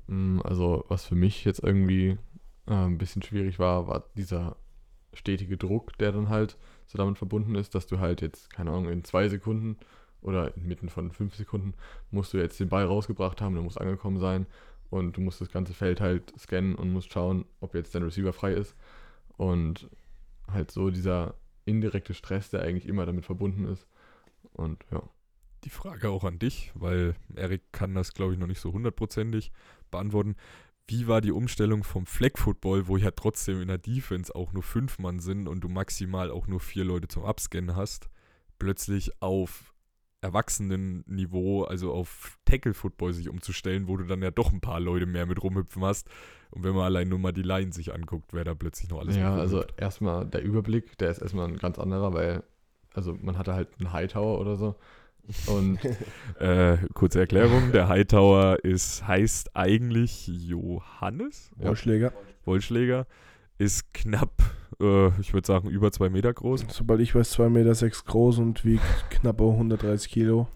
Speaker 3: Mm, Also, was für mich jetzt irgendwie äh, ein bisschen schwierig war, war dieser stetige Druck, der dann halt so damit verbunden ist, dass du halt jetzt, keine Ahnung, in zwei Sekunden oder inmitten von fünf Sekunden musst du jetzt den Ball rausgebracht haben, der muss angekommen sein und du musst das ganze Feld halt scannen und musst schauen, ob jetzt dein Receiver frei ist. Und halt so dieser indirekte Stress, der eigentlich immer damit verbunden ist. Und ja.
Speaker 1: Die Frage auch an dich, weil Erik kann das, glaube ich, noch nicht so hundertprozentig beantworten. Wie war die Umstellung vom Flag Football, wo ja trotzdem in der Defense auch nur fünf Mann sind und du maximal auch nur vier Leute zum Abscannen hast, plötzlich auf Erwachsenenniveau, also auf Tackle Football sich umzustellen, wo du dann ja doch ein paar Leute mehr mit rumhüpfen hast. Und wenn man allein nur mal die Line sich anguckt, wer da plötzlich noch alles
Speaker 3: ja, also erstmal der Überblick, der ist erstmal ein ganz anderer, weil, also man hatte halt einen Hightower oder so. Und
Speaker 1: Äh, kurze Erklärung, der Hightower ist, heißt eigentlich Johannes?
Speaker 2: Vorschläger.
Speaker 1: Wollschläger ist knapp, äh, ich würde sagen, über zwei Meter groß.
Speaker 2: Sobald ich weiß, 2,6 Meter sechs groß und wiegt knappe 130 Kilo.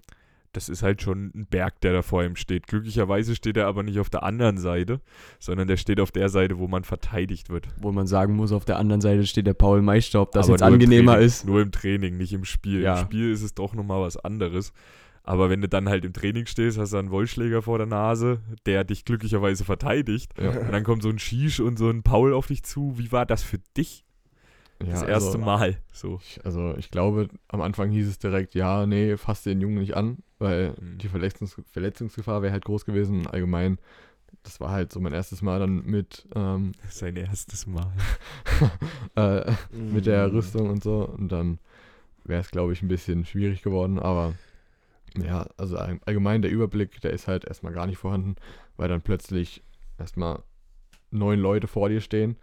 Speaker 1: Das ist halt schon ein Berg, der da vor ihm steht. Glücklicherweise steht er aber nicht auf der anderen Seite, sondern der steht auf der Seite, wo man verteidigt wird.
Speaker 4: Wo man sagen muss, auf der anderen Seite steht der Paul Meister, ob das
Speaker 1: Aber
Speaker 4: jetzt angenehmer
Speaker 1: Training,
Speaker 4: ist.
Speaker 1: Nur im Training, nicht im Spiel.
Speaker 4: Ja.
Speaker 1: Im Spiel ist es doch nochmal was anderes. Aber wenn du dann halt im Training stehst, hast du einen Wollschläger vor der Nase, der dich glücklicherweise verteidigt.
Speaker 3: ja,
Speaker 1: Und dann kommt so ein Shish und so ein Paul auf dich zu. Wie war das für dich
Speaker 3: ja,
Speaker 1: das erste
Speaker 3: also,
Speaker 1: Mal? So.
Speaker 3: Ich, also ich glaube, am Anfang hieß es direkt, ja, nee, fass den Jungen nicht an, weil
Speaker 1: Mhm.
Speaker 3: die Verletzungs Verletzungsgefahr wäre halt groß gewesen. Allgemein, das war halt so mein erstes Mal dann mit, ähm, *laughs*
Speaker 1: Sein erstes Mal. *laughs*
Speaker 3: äh, mit der
Speaker 2: Mhm.
Speaker 3: Rüstung und so. Und dann wäre es, glaube ich, ein bisschen schwierig geworden. Aber Ja, also all- allgemein der Überblick, der ist halt erstmal gar nicht vorhanden, weil dann plötzlich erstmal neun Leute vor dir stehen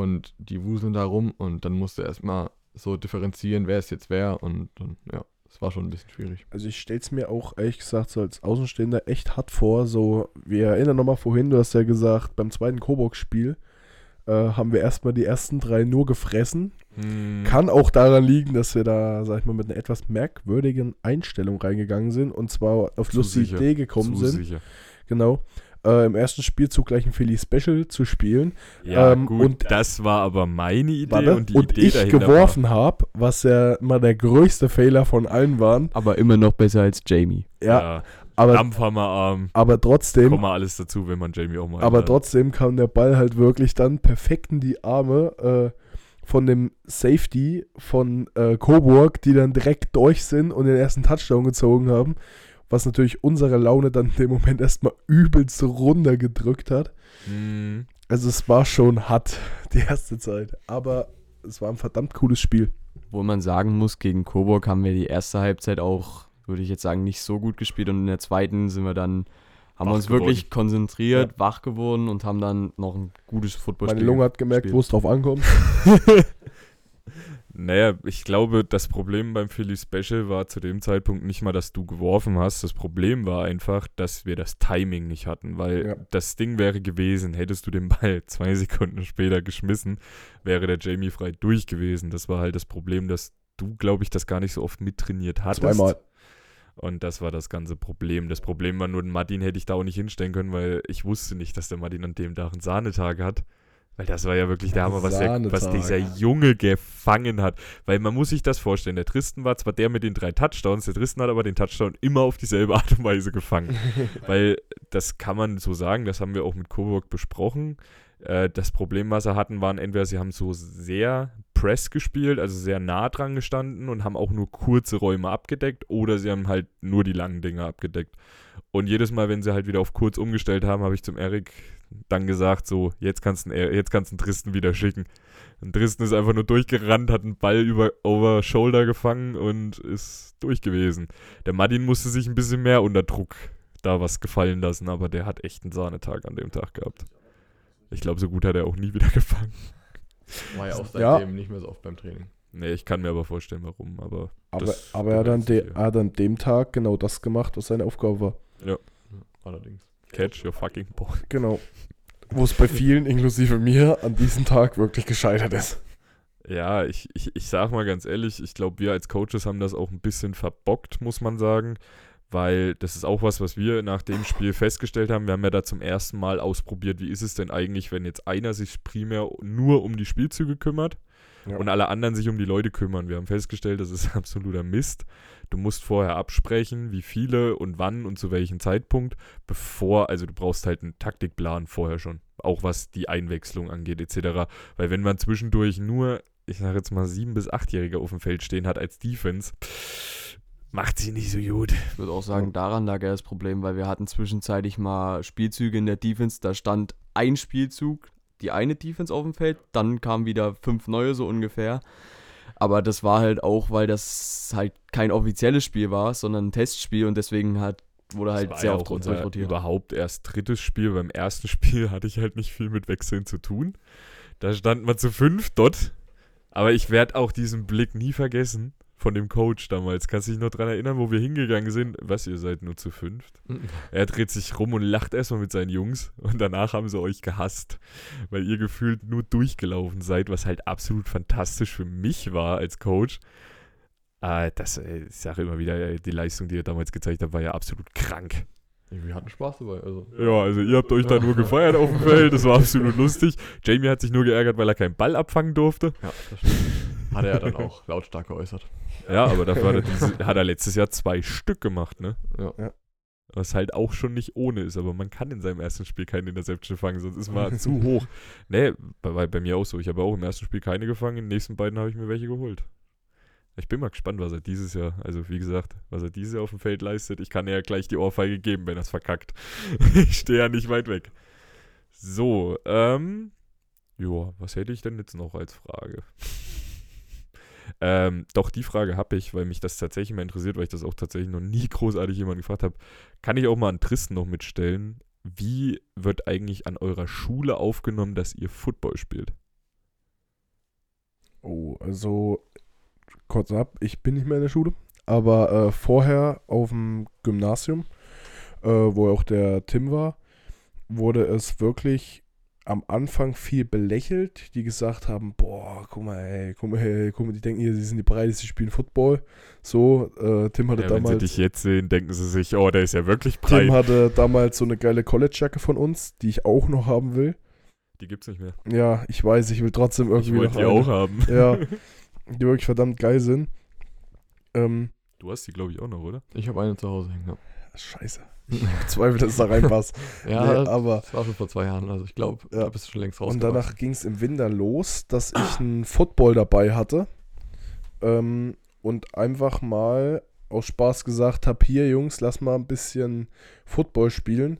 Speaker 3: und die wuseln da rum und dann musst du erstmal so differenzieren, wer es jetzt wer und dann, ja, es war schon ein bisschen schwierig.
Speaker 2: Also ich stelle es mir auch ehrlich gesagt so als Außenstehender echt hart vor. So, wir erinnern nochmal vorhin, du hast ja gesagt, beim zweiten Kobox-Spiel äh, haben wir erstmal die ersten drei nur gefressen.
Speaker 1: Hm,
Speaker 2: Kann auch daran liegen, dass wir da, sag ich mal, mit einer etwas merkwürdigen Einstellung reingegangen sind und zwar auf
Speaker 1: Zu
Speaker 2: lustige
Speaker 1: sicher.
Speaker 2: Idee gekommen
Speaker 1: zu
Speaker 2: sind.
Speaker 1: sicher.
Speaker 2: Genau. Äh, Im ersten Spielzug gleich ein Philly Special zu spielen.
Speaker 1: Ja,
Speaker 2: Ähm,
Speaker 1: gut,
Speaker 2: und-
Speaker 1: das war aber meine Idee
Speaker 2: Warte,
Speaker 1: und die
Speaker 2: und
Speaker 1: Idee
Speaker 2: ich
Speaker 1: dahinter
Speaker 2: geworfen habe, was ja mal der größte Fehler von allen waren.
Speaker 4: Aber immer noch besser als Jamie.
Speaker 2: Ja,
Speaker 1: ja,
Speaker 2: aber,
Speaker 1: Dampfhammerarm,
Speaker 2: aber trotzdem
Speaker 1: kommt mal alles dazu, wenn man Jamie auch mal
Speaker 2: Aber
Speaker 1: hat.
Speaker 2: trotzdem kam der Ball halt wirklich dann perfekt in die Arme äh, von dem Safety von äh, Coburg, die dann direkt durch sind und den ersten Touchdown gezogen haben. Was natürlich unsere Laune dann in dem Moment erstmal übelst runtergedrückt hat.
Speaker 1: Hm,
Speaker 2: Also es war schon hart, die erste Zeit. Aber es war ein verdammt cooles Spiel.
Speaker 4: Wo man sagen muss, gegen Coburg haben wir die erste Halbzeit auch, würde ich jetzt sagen, nicht so gut gespielt. Und in der zweiten sind wir dann, haben wir
Speaker 1: Wach
Speaker 4: uns wirklich
Speaker 1: geworden.
Speaker 4: konzentriert, wach geworden und haben dann noch ein gutes Footballspiel.
Speaker 2: Meine Lunge hat gemerkt, wo es drauf ankommt. *laughs*
Speaker 1: Naja, ich glaube, das Problem beim Philly Special war zu dem Zeitpunkt nicht mal, dass du geworfen hast. Das Problem war einfach, dass wir das Timing nicht hatten, weil
Speaker 2: Ja.
Speaker 1: das Ding wäre gewesen, hättest du den Ball *laughs* zwei Sekunden später geschmissen, wäre der Jamie frei durch gewesen. Das war halt das Problem, dass du, glaube ich, das gar nicht so oft mittrainiert hattest.
Speaker 2: Zweimal.
Speaker 1: Und das war das ganze Problem. Das Problem war nur, den Martin hätte ich da auch nicht hinstellen können, weil ich wusste nicht, dass der Martin an dem Tag einen Sahnetag hat. Weil das war ja wirklich der Hammer, was, der, was dieser Junge gefangen hat. Weil man muss sich das vorstellen. Der Tristan war zwar der mit den drei Touchdowns, der Tristan hat aber den Touchdown immer auf dieselbe Art und Weise gefangen. *laughs* Weil das kann man so sagen, das haben wir auch mit Coburg besprochen. Äh, das Problem, was sie hatten, waren entweder sie haben so sehr Press gespielt, also sehr nah dran gestanden und haben auch nur kurze Räume abgedeckt oder sie haben halt nur die langen Dinge abgedeckt. Und jedes Mal, wenn sie halt wieder auf kurz umgestellt haben, habe ich zum Erik dann gesagt, so, jetzt kannst du einen, jetzt kannst du einen Tristen wieder schicken. Und Tristen ist einfach nur durchgerannt, hat einen Ball über over Shoulder gefangen und ist durch gewesen. Der Martin musste sich ein bisschen mehr unter Druck da was gefallen lassen, aber der hat echt einen Sahnetag an dem Tag gehabt. Ich glaube, so gut hat er auch nie wieder *laughs* gefangen.
Speaker 3: War ja auch
Speaker 2: Ja.
Speaker 3: seitdem nicht mehr so oft beim Training.
Speaker 1: Nee, ich kann mir aber vorstellen, warum, aber.
Speaker 2: Aber, aber er, hat an de, hat an dem Tag genau das gemacht, was seine Aufgabe war.
Speaker 3: Allerdings.
Speaker 1: Catch your fucking ball.
Speaker 2: Genau. Wo es bei vielen, inklusive mir, an diesem Tag wirklich gescheitert ist.
Speaker 1: Ja, ich, ich, ich sag mal ganz ehrlich, ich glaube, wir als Coaches haben das auch ein bisschen verbockt, muss man sagen. Weil das ist auch was, was wir nach dem Spiel festgestellt haben. Wir haben ja da zum ersten Mal ausprobiert, wie ist es denn eigentlich, wenn jetzt einer sich primär nur um die Spielzüge kümmert
Speaker 2: Ja.
Speaker 1: und alle anderen sich um die Leute kümmern. Wir haben festgestellt, das ist *laughs* absoluter Mist. Du musst vorher absprechen, wie viele und wann und zu welchem Zeitpunkt, bevor, also du brauchst halt einen Taktikplan vorher schon, auch was die Einwechslung angeht, etc. Weil wenn man zwischendurch nur, ich sage jetzt mal, sieben- bis achtjährige auf dem Feld stehen hat als Defense, macht sie nicht so gut.
Speaker 4: Ich würde auch sagen, daran lag ja das Problem, weil wir hatten zwischenzeitlich mal Spielzüge in der Defense, da stand ein Spielzug, die eine Defense auf dem Feld, dann kamen wieder fünf neue so ungefähr. Aber das war halt auch, weil das halt kein offizielles Spiel war, sondern ein Testspiel und deswegen hat, wurde halt sehr
Speaker 1: ja
Speaker 4: oft durchrotiert.
Speaker 1: überhaupt erst drittes Spiel. Beim ersten Spiel hatte ich halt nicht viel mit Wechseln zu tun. Da stand man zu fünf dort. Aber ich werde auch diesen Blick nie vergessen von dem Coach damals. Kannst du dich noch dran erinnern, wo wir hingegangen sind? Was, ihr seid nur zu fünft? *laughs* Er dreht sich rum und lacht erstmal mit seinen Jungs und danach haben sie euch gehasst, weil ihr gefühlt nur durchgelaufen seid, was halt absolut fantastisch für mich war als Coach. Äh, das, äh, ich sage immer wieder, äh, die Leistung, die ihr damals gezeigt habt, war ja absolut krank.
Speaker 3: Wir hatten Spaß dabei. Also.
Speaker 1: Ja, also ihr habt euch da nur gefeiert auf dem Feld, das war absolut lustig. Jamie hat sich nur geärgert, weil er keinen Ball abfangen durfte.
Speaker 3: Ja, das stimmt. Hat er ja dann auch lautstark geäußert.
Speaker 1: Ja, aber dafür hat er, diese, hat er letztes Jahr zwei Stück gemacht, ne?
Speaker 3: Ja.
Speaker 2: Ja.
Speaker 1: Was halt auch schon nicht ohne ist, aber man kann in seinem ersten Spiel keine Interception fangen, sonst ist man *laughs* zu hoch. Nee, bei, bei, bei mir auch so. Ich habe auch im ersten Spiel keine gefangen, in den nächsten beiden habe ich mir welche geholt. Ich bin mal gespannt, was er dieses Jahr, also wie gesagt, was er dieses Jahr auf dem Feld leistet. Ich kann ja gleich die Ohrfeige geben, wenn er es verkackt. *laughs* ich stehe ja nicht weit weg. So, ähm, ja, was hätte ich denn jetzt noch als Frage? Ähm, doch, die Frage habe ich, weil mich das tatsächlich mal interessiert, weil ich das auch tatsächlich noch nie *laughs* großartig jemand gefragt habe. Kann ich auch mal an Tristan noch mitstellen? Wie wird eigentlich an eurer Schule aufgenommen, dass ihr Football spielt?
Speaker 2: Oh, also kurz ab, ich bin nicht mehr in der Schule, aber äh, vorher auf dem Gymnasium, äh, wo auch der Tim war, wurde es wirklich am Anfang viel belächelt, die gesagt haben, boah, guck mal, ey, guck mal, ey, guck mal, die denken hier, sie sind die Breite, sie spielen Football. So, äh, Tim hatte
Speaker 1: Ja, wenn sie
Speaker 2: damals
Speaker 1: dich jetzt sehen, denken sie sich, oh, der ist ja wirklich breit.
Speaker 2: Tim hatte damals so eine geile College-Jacke von uns, die ich auch noch haben will.
Speaker 1: Die gibt's nicht mehr.
Speaker 2: Ja, ich weiß, ich will trotzdem irgendwie noch
Speaker 1: die
Speaker 2: eine.
Speaker 1: auch haben. *laughs*
Speaker 2: Ja, *laughs* die wirklich verdammt geil sind. Ähm,
Speaker 1: Du hast die, glaube ich, auch noch, oder?
Speaker 3: Ich habe eine zu Hause hängen.
Speaker 2: scheiße. Bezweifle, dass es da reinpasst. *laughs*
Speaker 3: Ja,
Speaker 2: Nee, aber
Speaker 3: das war schon vor zwei Jahren. Also ich glaube,
Speaker 2: Ja.
Speaker 3: da bist du schon längst raus.
Speaker 2: und danach ging es im Winter los, dass ich einen Football dabei hatte. Ähm, und einfach mal aus Spaß gesagt habe, hier Jungs, lass mal ein bisschen Football spielen.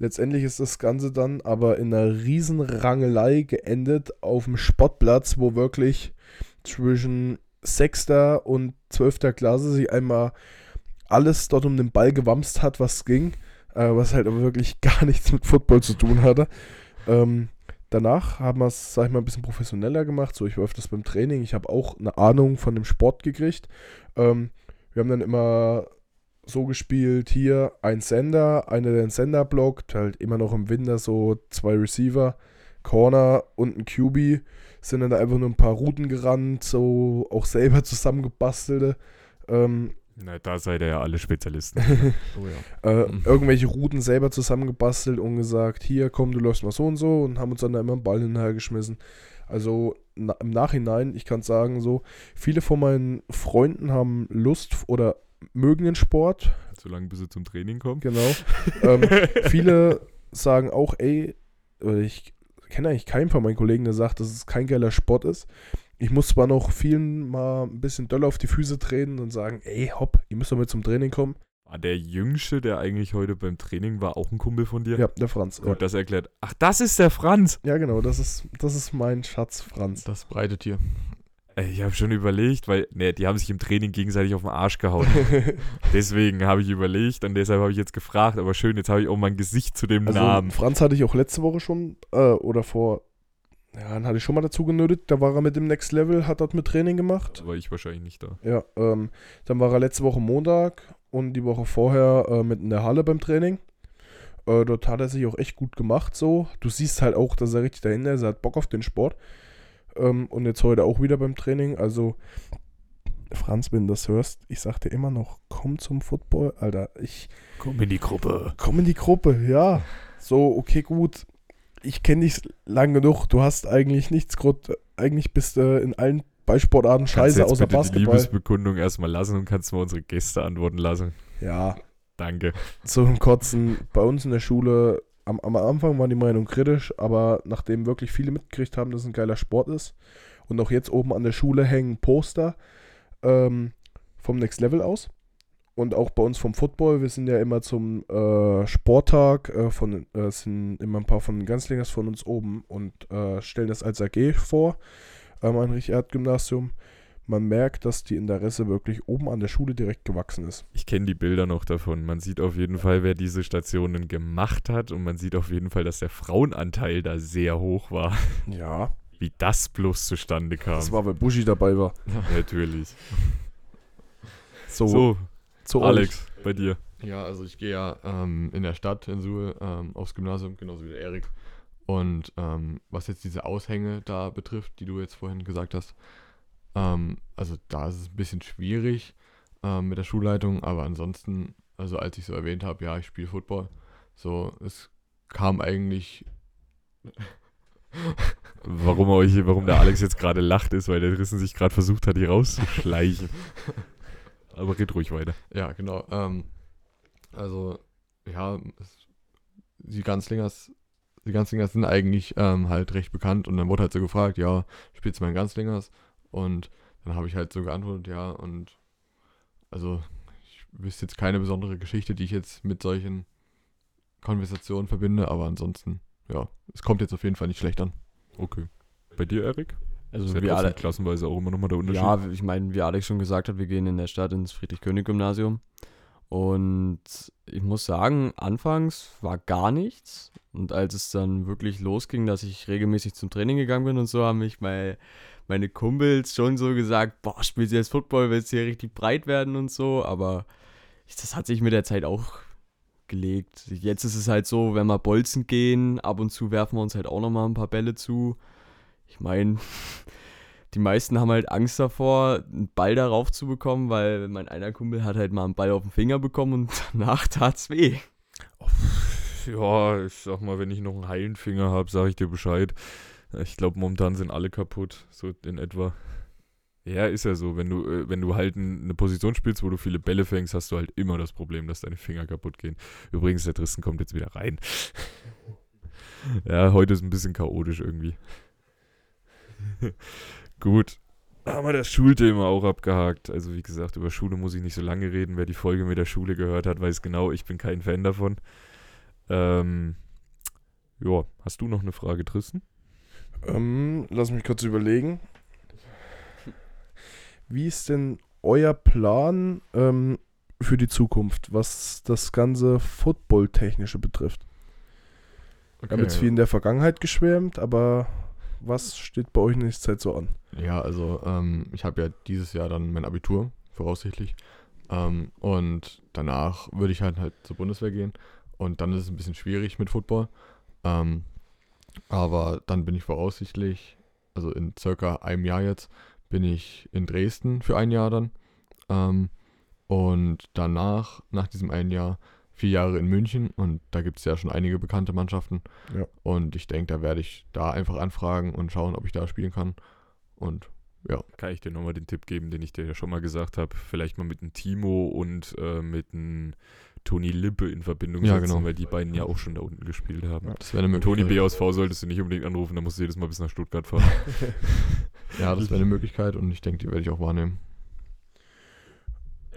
Speaker 2: Letztendlich ist das Ganze dann aber in einer riesen Rangelei geendet auf dem Sportplatz, wo wirklich zwischen sechster und zwölfter Klasse sich einmal alles dort um den Ball gewamst hat, was ging, äh, was halt aber wirklich *laughs* gar nichts mit Football zu tun hatte. Ähm, danach haben wir es, sag ich mal, ein bisschen professioneller gemacht. So, ich war öfters beim Training. Ich habe auch eine Ahnung von dem Sport gekriegt. Ähm, wir haben dann immer so gespielt, hier ein Sender, einer, der den Sender blockt, halt immer noch im Winter so zwei Receiver, Corner und ein QB, sind dann da einfach nur ein paar Routen gerannt, so auch selber *laughs* zusammengebastelte. Ähm,
Speaker 1: Na, da seid ihr ja alle Spezialisten. *laughs*
Speaker 3: Oh ja.
Speaker 2: äh,
Speaker 3: Mhm.
Speaker 2: irgendwelche Routen selber zusammengebastelt und gesagt, hier komm, du läufst mal so und so und haben uns dann da immer einen Ball hinterhergeschmissen. Also na, im Nachhinein, ich kann sagen, so, viele von meinen Freunden haben Lust oder mögen den Sport,
Speaker 1: Solange bis sie zum Training kommen.
Speaker 2: genau. *laughs* ähm, viele sagen auch, ey, ich kenne eigentlich keinen von meinen Kollegen, der sagt, dass es kein geiler Sport ist. Ich muss zwar noch vielen mal ein bisschen doll auf die Füße treten und sagen, ey, hopp, ihr müsst doch mit zum Training kommen.
Speaker 1: Ah, der Jüngste, der eigentlich heute beim Training war, auch ein Kumpel von dir.
Speaker 2: Ja, der Franz.
Speaker 1: Gut, das erklärt. Ach, das ist der Franz.
Speaker 2: Ja, genau, das ist, das ist mein Schatz Franz.
Speaker 3: Das breite Tier.
Speaker 1: Ey, Ich habe schon überlegt, weil, ne, die haben sich im Training gegenseitig auf den Arsch gehauen. *laughs* Deswegen habe ich überlegt und deshalb habe ich jetzt gefragt. Aber schön, jetzt habe ich auch mein Gesicht zu dem
Speaker 2: Also
Speaker 1: Namen.
Speaker 2: Franz hatte ich auch letzte Woche schon, äh, oder vor, ja, dann hatte ich schon mal dazu genötigt, da war er mit dem Next Level, hat dort mit Training gemacht.
Speaker 1: Aber ich wahrscheinlich nicht da.
Speaker 2: Ja, ähm, dann war er letzte Woche Montag und die Woche vorher äh, mit in der Halle beim Training. Äh, dort hat er sich auch echt gut gemacht so. Du siehst halt auch, dass er richtig dahinter ist, er hat Bock auf den Sport. Ähm, und jetzt heute auch wieder beim Training, also Franz, wenn du das hörst, ich sag dir immer noch, komm zum Football, Alter. Ich
Speaker 1: Komm in die Gruppe.
Speaker 2: komm in die Gruppe, ja. So, okay, gut. Ich kenne dich lang genug. Du hast eigentlich nichts, Grund, eigentlich bist du in allen Ballsportarten scheiße, außer
Speaker 1: bitte die
Speaker 2: Basketball.
Speaker 1: Liebesbekundung erstmal lassen und kannst mal unsere Gäste antworten lassen.
Speaker 2: Ja,
Speaker 1: Danke.
Speaker 2: zum Kotzen. Bei uns in der Schule, am, am Anfang war die Meinung kritisch, aber nachdem wirklich viele mitgekriegt haben, dass es ein geiler Sport ist und auch jetzt oben an der Schule hängen Poster ähm, vom Next Level aus. Und auch bei uns vom Football, wir sind ja immer zum äh, Sporttag, äh, von, äh, sind immer ein paar von den Ganzlingers von uns oben und äh, stellen das als AG vor, am Heinrich-Erd-Gymnasium. Man merkt, dass die Interesse wirklich oben an der Schule direkt gewachsen ist.
Speaker 1: Ich kenne die Bilder noch davon. Man sieht auf jeden Fall, wer diese Stationen gemacht hat und man sieht auf jeden Fall, dass der Frauenanteil da sehr hoch war.
Speaker 2: Ja,
Speaker 1: Wie das bloß zustande kam.
Speaker 2: das war, weil Buschi dabei war. *laughs*
Speaker 1: Natürlich.
Speaker 2: So,
Speaker 1: So,
Speaker 2: zu
Speaker 1: Alex, bei dir.
Speaker 3: Ja, also ich gehe ja ähm, in der Stadt in Suhl ähm, aufs Gymnasium, genauso wie der Erik. Und ähm, was jetzt diese Aushänge da betrifft, die du jetzt vorhin gesagt hast, ähm, also da ist es ein bisschen schwierig ähm, mit der Schulleitung, aber ansonsten, also als ich so erwähnt habe, ja, ich spiele Football, so, es kam eigentlich, *laughs*
Speaker 1: Warum, euch, warum der Alex jetzt gerade lacht, ist, weil der Rissen sich gerade versucht hat, hier rauszuschleichen. *laughs* Aber red ruhig weiter.
Speaker 3: ja, genau, ähm, also, ja, die Ganzlingers, die Ganzlingers sind eigentlich ähm, halt recht bekannt und dann wurde halt so gefragt, ja, spielst du mal in Ganzlingers? Und dann habe ich halt so geantwortet, ja, und also ich wüsste jetzt keine besondere Geschichte, die ich jetzt mit solchen Konversationen verbinde, aber ansonsten, ja, es kommt jetzt auf jeden Fall nicht schlecht an.
Speaker 1: Okay. Bei dir, Erik?
Speaker 4: Also wie
Speaker 1: trotzdem
Speaker 4: alle,
Speaker 1: klassenweise auch immer nochmal der Unterschied.
Speaker 4: Ja, ich meine, wie Alex schon gesagt hat, wir gehen in der Stadt ins Friedrich-König-Gymnasium. Und ich muss sagen, anfangs war gar nichts. Und als es dann wirklich losging, dass ich regelmäßig zum Training gegangen bin und so, haben mich meine, meine Kumpels schon so gesagt, boah, spielst du jetzt Football, willst du hier richtig breit werden und so. Aber das hat sich mit der Zeit auch gelegt. Jetzt ist es halt so, wenn wir bolzen gehen, ab und zu werfen wir uns halt auch nochmal ein paar Bälle zu. Ich meine, *laughs* die meisten haben halt Angst davor, einen Ball darauf zu bekommen, weil mein einer Kumpel hat halt mal einen Ball auf den Finger bekommen und *laughs* danach tat's weh.
Speaker 1: Ja, ich sag mal, wenn ich noch einen heilen Finger habe, sage ich dir Bescheid. Ich glaube, momentan sind alle kaputt, so in etwa. Ja, ist ja so. Wenn du, äh, wenn du halt eine Position spielst, wo du viele Bälle fängst, hast du halt immer das Problem, dass deine Finger kaputt gehen. Übrigens, der Tristan kommt jetzt wieder rein. *laughs* ja, heute ist ein bisschen chaotisch irgendwie. *laughs* Gut. Haben wir das Schulthema auch abgehakt. Also wie gesagt, über Schule muss ich nicht so lange reden. Wer die Folge mit der Schule gehört hat, weiß genau, ich bin kein Fan davon. Ähm, ja, hast du noch eine Frage, Tristan?
Speaker 2: Ähm, lass mich kurz überlegen. Wie ist denn euer Plan ähm, für die Zukunft, was das ganze Football-Technische betrifft? Wir haben jetzt viel in der Vergangenheit geschwärmt, aber was steht bei euch in nächster Zeit so an?
Speaker 3: Ja, also ähm, ich habe ja dieses Jahr dann mein Abitur, voraussichtlich. Ähm, und danach würde ich halt, halt zur Bundeswehr gehen. Und dann ist es ein bisschen schwierig mit Football. Ähm, aber dann bin ich voraussichtlich, also in circa einem Jahr jetzt, bin ich in Dresden für ein Jahr dann. Ähm, und danach, nach diesem einen Jahr, vier Jahre in München. Und da gibt es ja schon einige bekannte Mannschaften.
Speaker 2: Ja.
Speaker 3: Und ich denke, da werde ich da einfach anfragen und schauen, ob ich da spielen kann. Und
Speaker 1: Kann ich dir nochmal den Tipp geben, den ich dir ja schon mal gesagt habe? Vielleicht mal mit einem Timo und äh, mit einem Toni Lippe in Verbindung
Speaker 3: Ja,
Speaker 1: setzen,
Speaker 3: genau.
Speaker 1: weil die beiden ja auch schon da unten gespielt haben.
Speaker 3: das wäre eine
Speaker 1: Mit Toni
Speaker 3: Möglichkeit.
Speaker 1: BASV solltest du nicht unbedingt anrufen, da musst du jedes Mal bis nach Stuttgart fahren. *laughs*
Speaker 3: Ja, das wäre eine *laughs* Möglichkeit und ich denke, die werde ich auch wahrnehmen.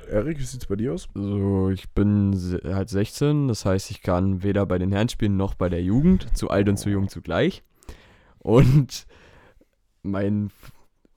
Speaker 2: Erik, wie sieht's bei dir aus?
Speaker 4: Also ich bin halt 16, das heißt, ich kann weder bei den Herren spielen noch bei der Jugend, zu alt und zu jung zugleich. Und mein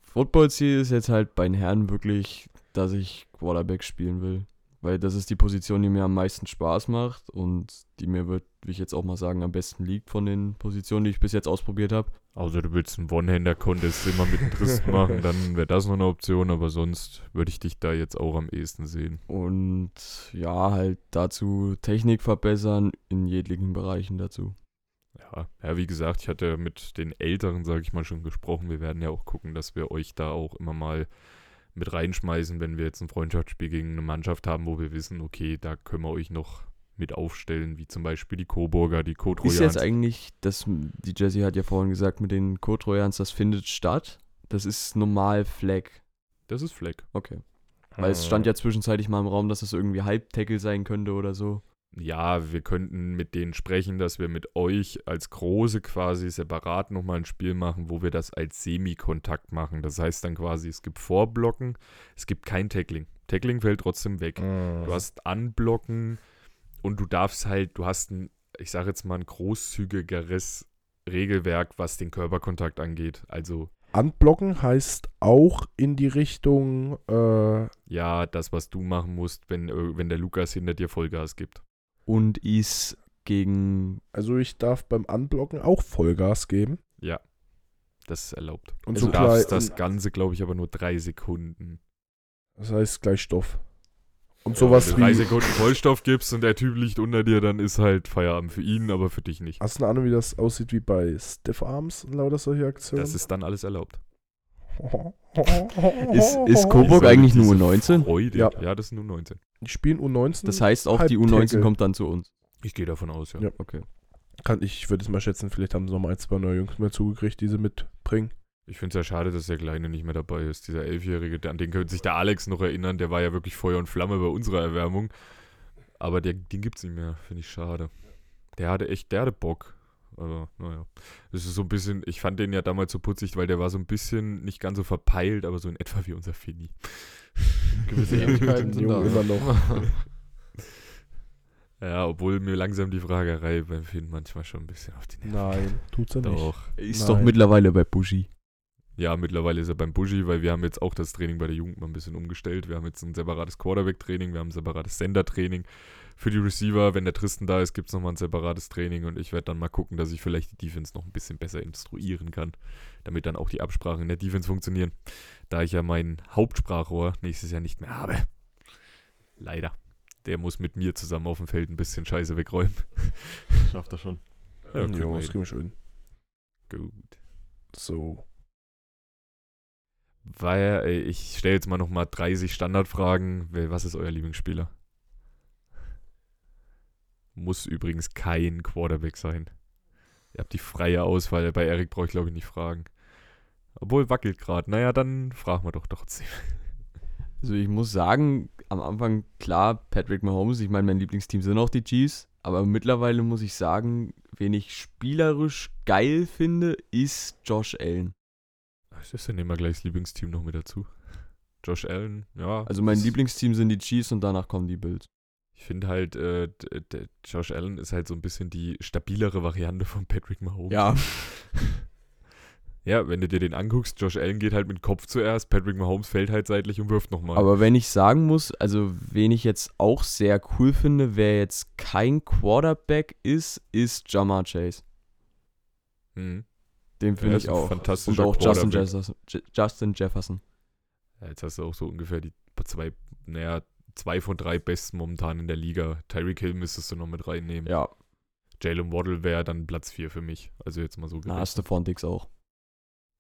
Speaker 4: Footballziel ist jetzt halt bei den Herren wirklich, dass ich Quarterback spielen will. Weil das ist die Position, die mir am meisten Spaß macht und die mir, wird, wie ich jetzt auch mal sagen, am besten liegt von den Positionen, die ich bis jetzt ausprobiert habe.
Speaker 1: Außer du willst einen One-Hander-Contest immer mit dem Tristan machen, dann wäre das noch eine Option, aber sonst würde ich dich da jetzt auch am ehesten sehen.
Speaker 4: Und ja, halt dazu Technik verbessern in jeglichen Bereichen dazu.
Speaker 1: Ja, ja, wie gesagt, ich hatte mit den Älteren, sage ich mal, schon gesprochen. Wir werden ja auch gucken, dass wir euch da auch immer mal mit reinschmeißen, wenn wir jetzt ein Freundschaftsspiel gegen eine Mannschaft haben, wo wir wissen, okay, da können wir euch noch mit aufstellen, wie zum Beispiel die Coburger, die
Speaker 4: Ist
Speaker 1: Kotrojans.
Speaker 4: jetzt eigentlich, das, die Jessie hat ja vorhin gesagt, mit den Co-Trojans, das findet statt. Das ist normal Flag.
Speaker 1: Das ist Fleck.
Speaker 4: Okay. Weil es stand ja zwischenzeitlich mal im Raum, dass das irgendwie Halbtackle sein könnte oder so.
Speaker 1: Ja, wir könnten mit denen sprechen, dass wir mit euch als Große quasi separat nochmal ein Spiel machen, wo wir das als Semikontakt machen. Das heißt dann quasi, es gibt Vorblocken, es gibt kein Tackling. Tackling fällt trotzdem weg.
Speaker 2: Mhm.
Speaker 1: Du hast Anblocken und du darfst halt, du hast ein, ich sage jetzt mal, ein großzügigeres Regelwerk, was den Körperkontakt angeht. Also
Speaker 2: Anblocken heißt auch in die Richtung, äh,
Speaker 1: ja, das, was du machen musst, wenn, äh, wenn der Lukas hinter dir Vollgas gibt.
Speaker 4: Und ist gegen.
Speaker 2: also ich darf beim Anblocken auch Vollgas geben.
Speaker 1: Ja, das ist erlaubt.
Speaker 2: Und
Speaker 1: Also
Speaker 2: so
Speaker 1: du darfst das Ganze, glaube ich, aber nur drei Sekunden.
Speaker 2: Das heißt gleich Stoff. Und
Speaker 1: Ja,
Speaker 2: sowas
Speaker 1: wenn du drei. Sekunden Vollstoff gibst und der Typ liegt unter dir, dann ist halt Feierabend für ihn, aber für dich nicht.
Speaker 2: Hast du eine Ahnung, wie das aussieht wie bei Stiff Arms und lauter solche Aktionen?
Speaker 1: Das ist dann alles erlaubt. *laughs*
Speaker 4: Ist, ist Coburg
Speaker 1: Diese-
Speaker 4: eigentlich nur 19?
Speaker 1: Freude.
Speaker 2: Ja.
Speaker 1: Ja. das ist nur 19.
Speaker 2: Die spielen U19.
Speaker 4: Das heißt, auch die
Speaker 2: Halbtackle.
Speaker 4: U19 kommt dann zu uns.
Speaker 1: Ich gehe davon aus, ja.
Speaker 2: Ja.
Speaker 4: Okay.
Speaker 2: Kann ich würde es mal schätzen, vielleicht haben sie noch mal ein, zwei neue Jungs mehr zugekriegt, die sie mitbringen.
Speaker 1: Ich finde es ja schade, dass der Kleine nicht mehr dabei ist. Dieser Elfjährige, an den könnte sich der Alex noch erinnern. Der war ja wirklich Feuer und Flamme bei unserer Erwärmung. Aber der, den gibt es nicht mehr. Finde ich schade. Der hatte echt, der hatte Bock. Aber naja. Das ist so ein bisschen, ich fand den ja damals so putzig, weil der war so ein bisschen nicht ganz so verpeilt, aber so in etwa wie unser Finny. *laughs*
Speaker 3: Gewisse Ähnlichkeiten sind da.
Speaker 2: Immer noch. *laughs*
Speaker 1: Ja, obwohl mir langsam die Fragerei beim Finn manchmal schon ein bisschen auf die Nerven
Speaker 2: Nein, tut's ja nicht.
Speaker 1: Doch.
Speaker 4: Ist
Speaker 2: Nein.
Speaker 4: doch mittlerweile bei Bushi.
Speaker 1: Ja, mittlerweile ist er beim Buschi, weil wir haben jetzt auch das Training bei der Jugend mal ein bisschen umgestellt. Wir haben jetzt ein separates Quarterback-Training, wir haben ein separates Sender-Training. Für die Receiver, wenn der Tristan da ist, gibt es nochmal ein separates Training und ich werde dann mal gucken, dass ich vielleicht die Defense noch ein bisschen besser instruieren kann, damit dann auch die Absprachen in der Defense funktionieren. Da ich ja mein Hauptsprachrohr nächstes Jahr nicht mehr habe. Leider. Der muss mit mir zusammen auf dem Feld ein bisschen Scheiße wegräumen.
Speaker 3: Schafft er schon.
Speaker 1: Ja, wir
Speaker 2: das
Speaker 1: hin.
Speaker 2: kriegen wir schön.
Speaker 1: Gut.
Speaker 2: So.
Speaker 1: Weil, ey, ich stelle jetzt mal nochmal 30 Standardfragen. Was ist euer Lieblingsspieler? Muss übrigens kein Quarterback sein. Ihr habt die freie Auswahl. Bei Erik brauche ich glaube ich nicht fragen. Obwohl wackelt gerade. Naja, dann fragen wir doch trotzdem. *laughs*
Speaker 4: Also ich muss sagen, am Anfang klar, Patrick Mahomes, ich meine, mein Lieblingsteam sind auch die Chiefs, aber mittlerweile muss ich sagen, wen ich spielerisch geil finde, ist Josh Allen.
Speaker 1: Was ist denn immer gleich das Lieblingsteam noch mit dazu? Josh Allen, ja.
Speaker 4: Also mein
Speaker 1: das-
Speaker 4: Lieblingsteam sind die Chiefs und danach kommen die Bills.
Speaker 1: Ich finde halt, äh, Josh Allen ist halt so ein bisschen die stabilere Variante von Patrick Mahomes.
Speaker 4: Ja, *laughs*
Speaker 1: Ja, wenn du dir den anguckst, Josh Allen geht halt mit Kopf zuerst, Patrick Mahomes fällt halt seitlich und wirft nochmal.
Speaker 4: aber wenn ich sagen muss, also wen ich jetzt auch sehr cool finde, wer jetzt kein Quarterback ist, ist Jamar Chase.
Speaker 1: Mhm.
Speaker 4: Den finde
Speaker 1: ist
Speaker 4: ich auch. Und auch Justin. Jefferson, Je- Justin Jefferson.
Speaker 1: Ja, jetzt hast du auch so ungefähr die zwei, naja, zwei von drei besten momentan in der Liga. Tyreek Hill müsstest du noch mit reinnehmen.
Speaker 4: Ja,
Speaker 1: Jalen Waddle wäre dann Platz 4 für mich. Also jetzt mal so
Speaker 4: na,
Speaker 1: gerechnet.
Speaker 4: Stephon Dix auch.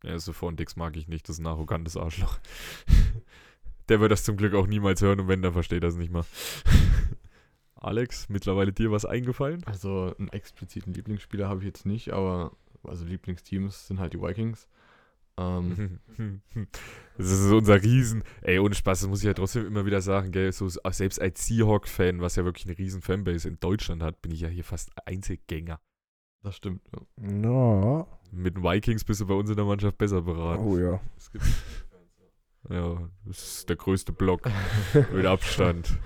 Speaker 1: Ja, Stephon Dix mag ich nicht, das ist ein arrogantes Arschloch. *laughs* Der wird das zum Glück auch niemals hören und wenn, dann versteht er es nicht mal. *laughs* Alex, mittlerweile dir was eingefallen?
Speaker 3: Also einen expliziten Lieblingsspieler habe ich jetzt nicht, aber also Lieblingsteams sind halt die Vikings. Ähm, *laughs*
Speaker 1: Das ist unser Riesen. Ey, ohne Spaß, das muss ich ja trotzdem immer wieder sagen, gell? So, selbst als Seahawk-Fan, was ja wirklich eine riesen Fanbase in Deutschland hat, bin ich ja hier fast Einzelgänger.
Speaker 3: das stimmt. Ja.
Speaker 2: Na.
Speaker 1: Mit den Vikings bist du bei uns in der Mannschaft besser beraten.
Speaker 2: Oh ja.
Speaker 1: Es gibt, ja, das ist der größte Block mit Abstand.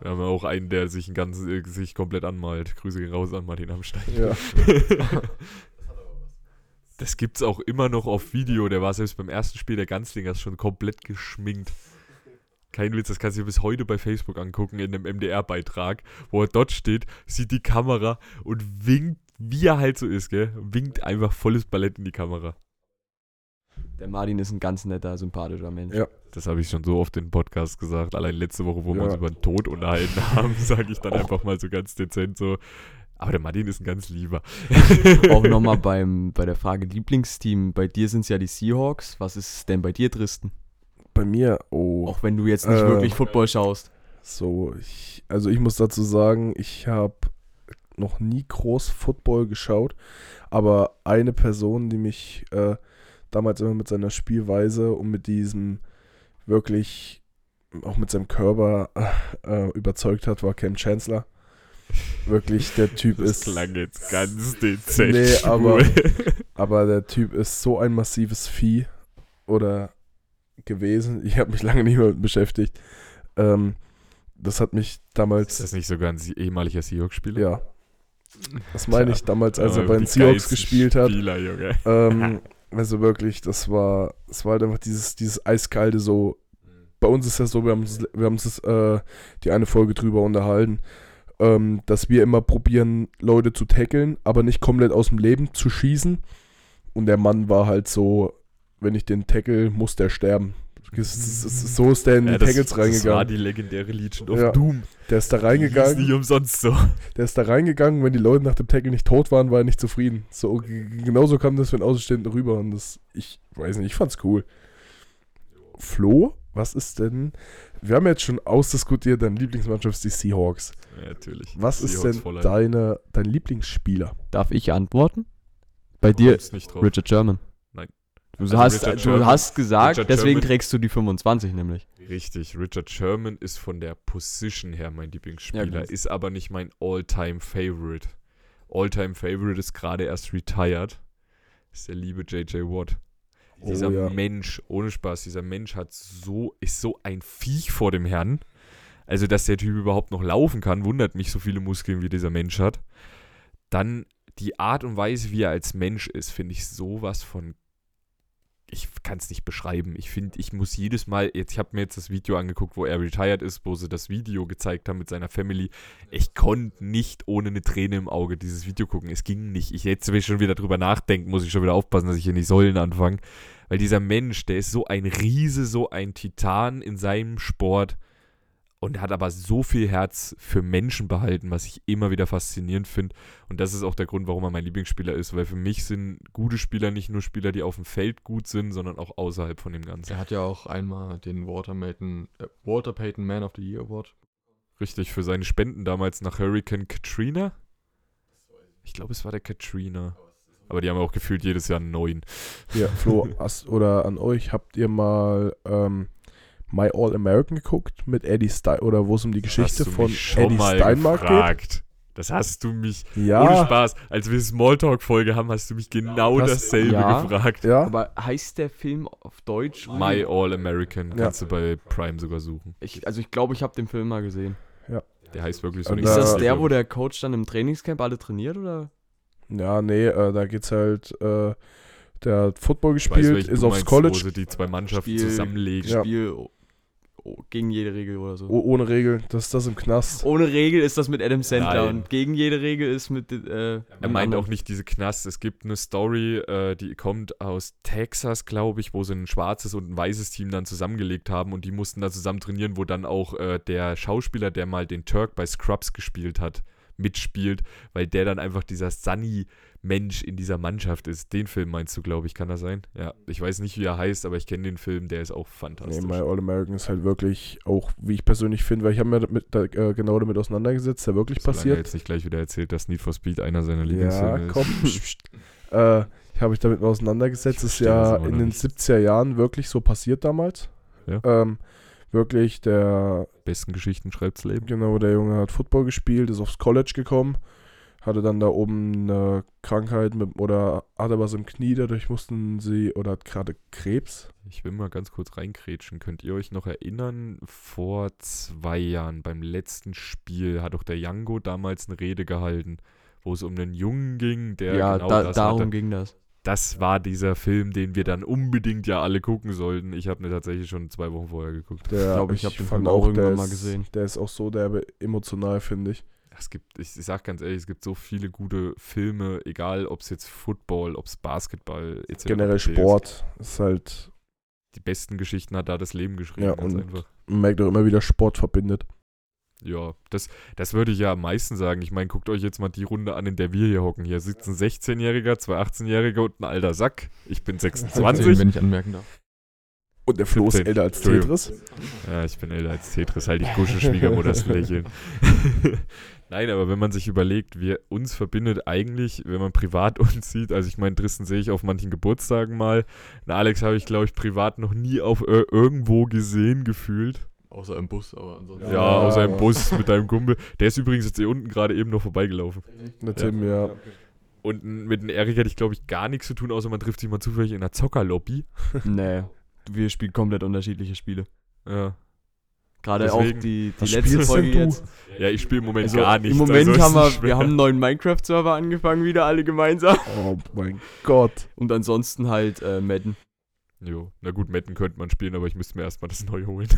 Speaker 1: Wir haben ja auch einen, der sich, ein ganzes, äh, sich komplett anmalt. Grüße gehen raus an Martin Amstein.
Speaker 2: Ja. *laughs*
Speaker 1: Das gibt's auch immer noch auf Video. Der war selbst beim ersten Spiel der Ganzlingers schon komplett geschminkt. Kein Witz, das kannst du dir bis heute bei Facebook angucken in einem MDR-Beitrag, wo er dort steht, sieht die Kamera und winkt, wie er halt so ist, gell? Winkt einfach volles Ballett in die Kamera.
Speaker 4: Der Martin ist ein ganz netter, sympathischer Mensch.
Speaker 2: Ja.
Speaker 1: Das habe ich schon so oft in Podcast gesagt. Allein letzte Woche, wo wir
Speaker 2: Ja.
Speaker 1: uns über den Tod unterhalten *laughs* haben, sage ich dann einfach mal so ganz dezent so. Aber der Martin ist ein ganz lieber. *laughs*
Speaker 4: Auch nochmal *laughs* beim, bei der Frage Lieblingsteam. Bei dir sind es ja die Seahawks. Was ist denn bei dir, Tristan?
Speaker 2: Bei mir, oh.
Speaker 4: Auch wenn du jetzt nicht
Speaker 2: Äh,
Speaker 4: wirklich Football schaust.
Speaker 2: So, ich, also ich muss dazu sagen, ich habe noch nie groß Football geschaut, aber eine Person, die mich äh, damals immer mit seiner Spielweise und mit diesem wirklich auch mit seinem Körper äh, überzeugt hat, war Ken Chancellor. Wirklich, der Typ
Speaker 1: Das
Speaker 2: ist.
Speaker 1: klang jetzt ganz dezent.
Speaker 2: Nee, aber- *laughs* Aber der Typ ist so ein massives Vieh oder gewesen. Ich habe mich lange nicht mehr mit beschäftigt. Ähm, das hat mich
Speaker 1: ist
Speaker 2: damals,
Speaker 1: das nicht sogar ein ehemaliger Seahawks-Spieler?
Speaker 2: ja, das meine ich damals, als er
Speaker 1: Aber
Speaker 2: bei den Seahawks gespielt hat.
Speaker 1: Spieler, Junge.
Speaker 2: Ähm, *laughs* also wirklich, das war, das war halt einfach dieses, dieses eiskalte so. Bei uns ist das so, wir haben uns, wir haben äh, die eine Folge drüber unterhalten, ähm, dass wir immer probieren, Leute zu tackeln, aber nicht komplett aus dem Leben zu schießen. Und der Mann war halt so, wenn ich den tackle, muss der sterben. Ist- ist- So ist der in die
Speaker 1: Ja, das,
Speaker 2: Tackles
Speaker 1: das war
Speaker 2: reingegangen.
Speaker 1: die legendäre Legion of
Speaker 2: Ja.
Speaker 1: Doom.
Speaker 2: Der ist da
Speaker 1: Die hieß nicht
Speaker 2: reingegangen,
Speaker 1: umsonst so.
Speaker 2: der ist da reingegangen, wenn die Leute nach dem Tackle nicht tot waren, war er nicht zufrieden. So, genauso kam das für den Außenstehenden rüber und das, ich weiß nicht, ich fand's cool. Flo, was ist denn, wir haben jetzt schon ausdiskutiert, deine Lieblingsmannschaft ist die Seahawks.
Speaker 1: Ja, natürlich.
Speaker 2: Was ist
Speaker 1: Seahawks
Speaker 2: denn
Speaker 1: voll ein.
Speaker 2: deine, dein Lieblingsspieler?
Speaker 4: Darf ich antworten? Bei
Speaker 1: Du
Speaker 4: dir,
Speaker 1: kommst nicht drauf.
Speaker 4: Richard Sherman.
Speaker 1: Nein.
Speaker 4: Du,
Speaker 1: Also
Speaker 4: hast,
Speaker 1: Richard
Speaker 4: du
Speaker 1: Sherman-
Speaker 4: hast gesagt,
Speaker 1: Richard
Speaker 4: deswegen
Speaker 1: Sherman-
Speaker 4: trägst du die 25 nämlich.
Speaker 1: Richtig, Richard Sherman ist von der Position her mein Lieblingsspieler,
Speaker 4: Ja,
Speaker 1: ist aber nicht mein All-Time-Favorite. All-Time-Favorite ist gerade erst retired. Ist der liebe J.J. Watt.
Speaker 2: Oh,
Speaker 1: Dieser
Speaker 2: ja.
Speaker 1: Mensch, ohne Spaß, dieser Mensch hat so, ist so ein Viech vor dem Herrn. Also, dass der Typ überhaupt noch laufen kann, wundert mich, so viele Muskeln wie dieser Mensch hat. Dann die Art und Weise, wie er als Mensch ist, finde ich sowas von ich kann es nicht beschreiben. Ich finde, ich muss jedes Mal, jetzt, ich habe mir jetzt das Video angeguckt, wo er retired ist, wo sie das Video gezeigt haben mit seiner Family. Ich konnte nicht ohne eine Träne im Auge dieses Video gucken. Es ging nicht. Ich jetzt, wenn ich schon wieder drüber nachdenken, muss ich schon wieder aufpassen, dass ich hier nicht Säulen anfange. Weil dieser Mensch, der ist so ein Riese, so ein Titan in seinem Sport und hat aber so viel Herz für Menschen behalten, was ich immer wieder faszinierend finde. Und das ist auch der Grund, warum er mein Lieblingsspieler ist, weil für mich sind gute Spieler nicht nur Spieler, die auf dem Feld gut sind, sondern auch außerhalb von dem Ganzen.
Speaker 3: Er hat ja auch einmal den Walter, Payton, äh, Walter Payton Man of the Year Award.
Speaker 1: Richtig, für seine Spenden damals nach Hurricane Katrina. Ich glaube, es war der Katrina. Aber die haben auch gefühlt jedes Jahr einen neuen.
Speaker 2: Ja, Flo, *laughs* oder an euch, habt ihr mal ähm, My All American geguckt mit Eddie Stein oder wo es um die Geschichte
Speaker 1: hast du
Speaker 2: von
Speaker 1: mich schon
Speaker 2: Eddie
Speaker 1: mal
Speaker 2: Steinmark geht?
Speaker 1: gefragt. Das hast du mich, ohne
Speaker 2: Ja,
Speaker 1: Spaß, als wir Smalltalk-Folge haben, hast du mich genau
Speaker 2: Das-
Speaker 1: dasselbe
Speaker 4: Ja.
Speaker 1: gefragt.
Speaker 2: ja.
Speaker 4: Aber heißt der Film auf Deutsch?
Speaker 1: My All American
Speaker 2: Ja.
Speaker 1: kannst du bei Prime sogar suchen.
Speaker 4: Ich, also ich glaube, ich habe den Film mal gesehen.
Speaker 1: Der heißt wirklich so.
Speaker 2: Und
Speaker 1: nicht
Speaker 4: Ist das der, wo der Coach dann im Trainingscamp alle trainiert oder?
Speaker 2: Ja, nee, äh, da geht's halt, äh, der hat Football
Speaker 1: weiß,
Speaker 2: gespielt,
Speaker 1: welchen
Speaker 2: ist aufs
Speaker 1: meinst,
Speaker 2: College
Speaker 1: Wo sie die zwei Mannschaften
Speaker 4: Spiel-
Speaker 1: zusammenlegen.
Speaker 2: Ja.
Speaker 4: Spiel gegen jede Regel oder so.
Speaker 2: oh, ohne Regel, das ist das im Knast.
Speaker 4: Ohne Regel ist das mit Adam Sandler
Speaker 1: Nein.
Speaker 4: und gegen jede Regel ist mit. Äh,
Speaker 1: Er meint auch nicht diese Knast. Es gibt eine Story, äh, die kommt aus Texas, glaube ich, wo sie ein schwarzes und ein weißes Team dann zusammengelegt haben und die mussten da zusammen trainieren, wo dann auch äh, der Schauspieler, der mal den Turk bei Scrubs gespielt hat, mitspielt, weil der dann einfach dieser Sunny-Mensch in dieser Mannschaft ist. Den Film meinst du, glaube ich, kann das sein? Ja, ich weiß nicht, wie er heißt, aber ich kenne den Film, der ist auch
Speaker 2: Nee,
Speaker 1: fantastisch.
Speaker 2: My All American ist halt wirklich auch, wie ich persönlich finde, weil ich habe mir damit, da, äh, genau damit auseinandergesetzt, der wirklich
Speaker 1: Solange er
Speaker 2: passiert.
Speaker 1: jetzt nicht gleich wieder erzählt, dass Need for Speed einer seiner
Speaker 2: Ja,
Speaker 1: Lieblingsfilme
Speaker 2: komm.
Speaker 1: ist. *laughs*
Speaker 2: Äh, ich habe mich damit auseinandergesetzt. Das ist ja in den
Speaker 1: nicht.
Speaker 2: 70er Jahren wirklich so passiert damals.
Speaker 1: Ja.
Speaker 2: Ähm, wirklich, der,
Speaker 1: Besten Geschichten schreibt's Leben.
Speaker 2: genau, der Junge hat Football gespielt, ist aufs College gekommen, hatte dann da oben eine Krankheit mit, oder hatte was im Knie, dadurch mussten sie, oder hat gerade Krebs.
Speaker 1: Ich will mal ganz kurz reinkrätschen. Könnt ihr euch noch erinnern, vor zwei Jahren beim letzten Spiel hat doch der Jango damals eine Rede gehalten, wo es um einen Jungen ging, der
Speaker 4: ja,
Speaker 1: genau
Speaker 4: da,
Speaker 1: das
Speaker 4: darum
Speaker 1: hatte.
Speaker 4: ging das.
Speaker 1: Das war dieser Film, den wir dann unbedingt ja alle gucken sollten. Ich habe ihn tatsächlich schon zwei Wochen vorher geguckt.
Speaker 2: Der,
Speaker 4: glaub, ich hab den
Speaker 2: fand
Speaker 4: Film auch irgendwann
Speaker 2: der
Speaker 4: mal
Speaker 2: ist,
Speaker 4: gesehen.
Speaker 2: Der ist auch so derbe emotional, finde ich.
Speaker 1: Es gibt, ich, ich sag ganz ehrlich, es gibt so viele gute Filme, egal ob es jetzt Football, ob es Basketball etc.
Speaker 2: Generell. Sport ist halt,
Speaker 1: Die besten Geschichten hat da das Leben geschrieben.
Speaker 2: Ja,
Speaker 1: ganz
Speaker 2: und-
Speaker 1: einfach.
Speaker 2: man merkt auch immer wieder, Sport verbindet.
Speaker 1: Ja, das, das würde ich ja am meisten sagen. Ich meine, guckt euch jetzt mal die Runde an, in der wir hier hocken. Hier sitzt ein 16-Jähriger, zwei 18-Jährige und ein alter Sack. Ich bin 26.
Speaker 3: wenn ich anmerken darf.
Speaker 2: Und der Flo ist
Speaker 1: 17.
Speaker 2: älter als. Tetris.
Speaker 1: Ja, ich bin älter als Tetris, halt die Gusche Schwiegermutters *laughs* Lächeln. *laughs* Nein, aber wenn man sich überlegt, wir uns verbindet eigentlich, wenn man privat *laughs* uns sieht, also ich meine, Tristan sehe ich auf manchen Geburtstagen mal. Und Alex habe ich, glaube ich, privat noch nie auf äh, irgendwo gesehen gefühlt.
Speaker 3: Außer im Bus, aber ansonsten.
Speaker 1: Ja,
Speaker 2: Ja.
Speaker 1: außer im Bus mit deinem Kumpel. Der ist übrigens jetzt hier unten gerade eben noch vorbeigelaufen.
Speaker 2: Mit dem, ja.
Speaker 1: Und mit dem Erik hätte ich, glaube ich, gar nichts zu tun, außer man trifft sich mal zufällig in einer Zockerlobby.
Speaker 4: nee, *laughs* wir spielen komplett unterschiedliche Spiele.
Speaker 1: Ja.
Speaker 4: Gerade auch die, die letzte Folge jetzt.
Speaker 1: Ja, ich spiele im Moment
Speaker 4: Also
Speaker 1: gar nichts.
Speaker 4: Im Moment
Speaker 1: also
Speaker 4: haben wir,
Speaker 1: schwer.
Speaker 4: wir haben einen neuen Minecraft-Server angefangen, wieder alle gemeinsam. *laughs*
Speaker 2: Oh mein Gott.
Speaker 4: Und ansonsten halt äh, Madden.
Speaker 1: Jo, na gut, Metten könnte man spielen, aber ich müsste mir erstmal das neu holen.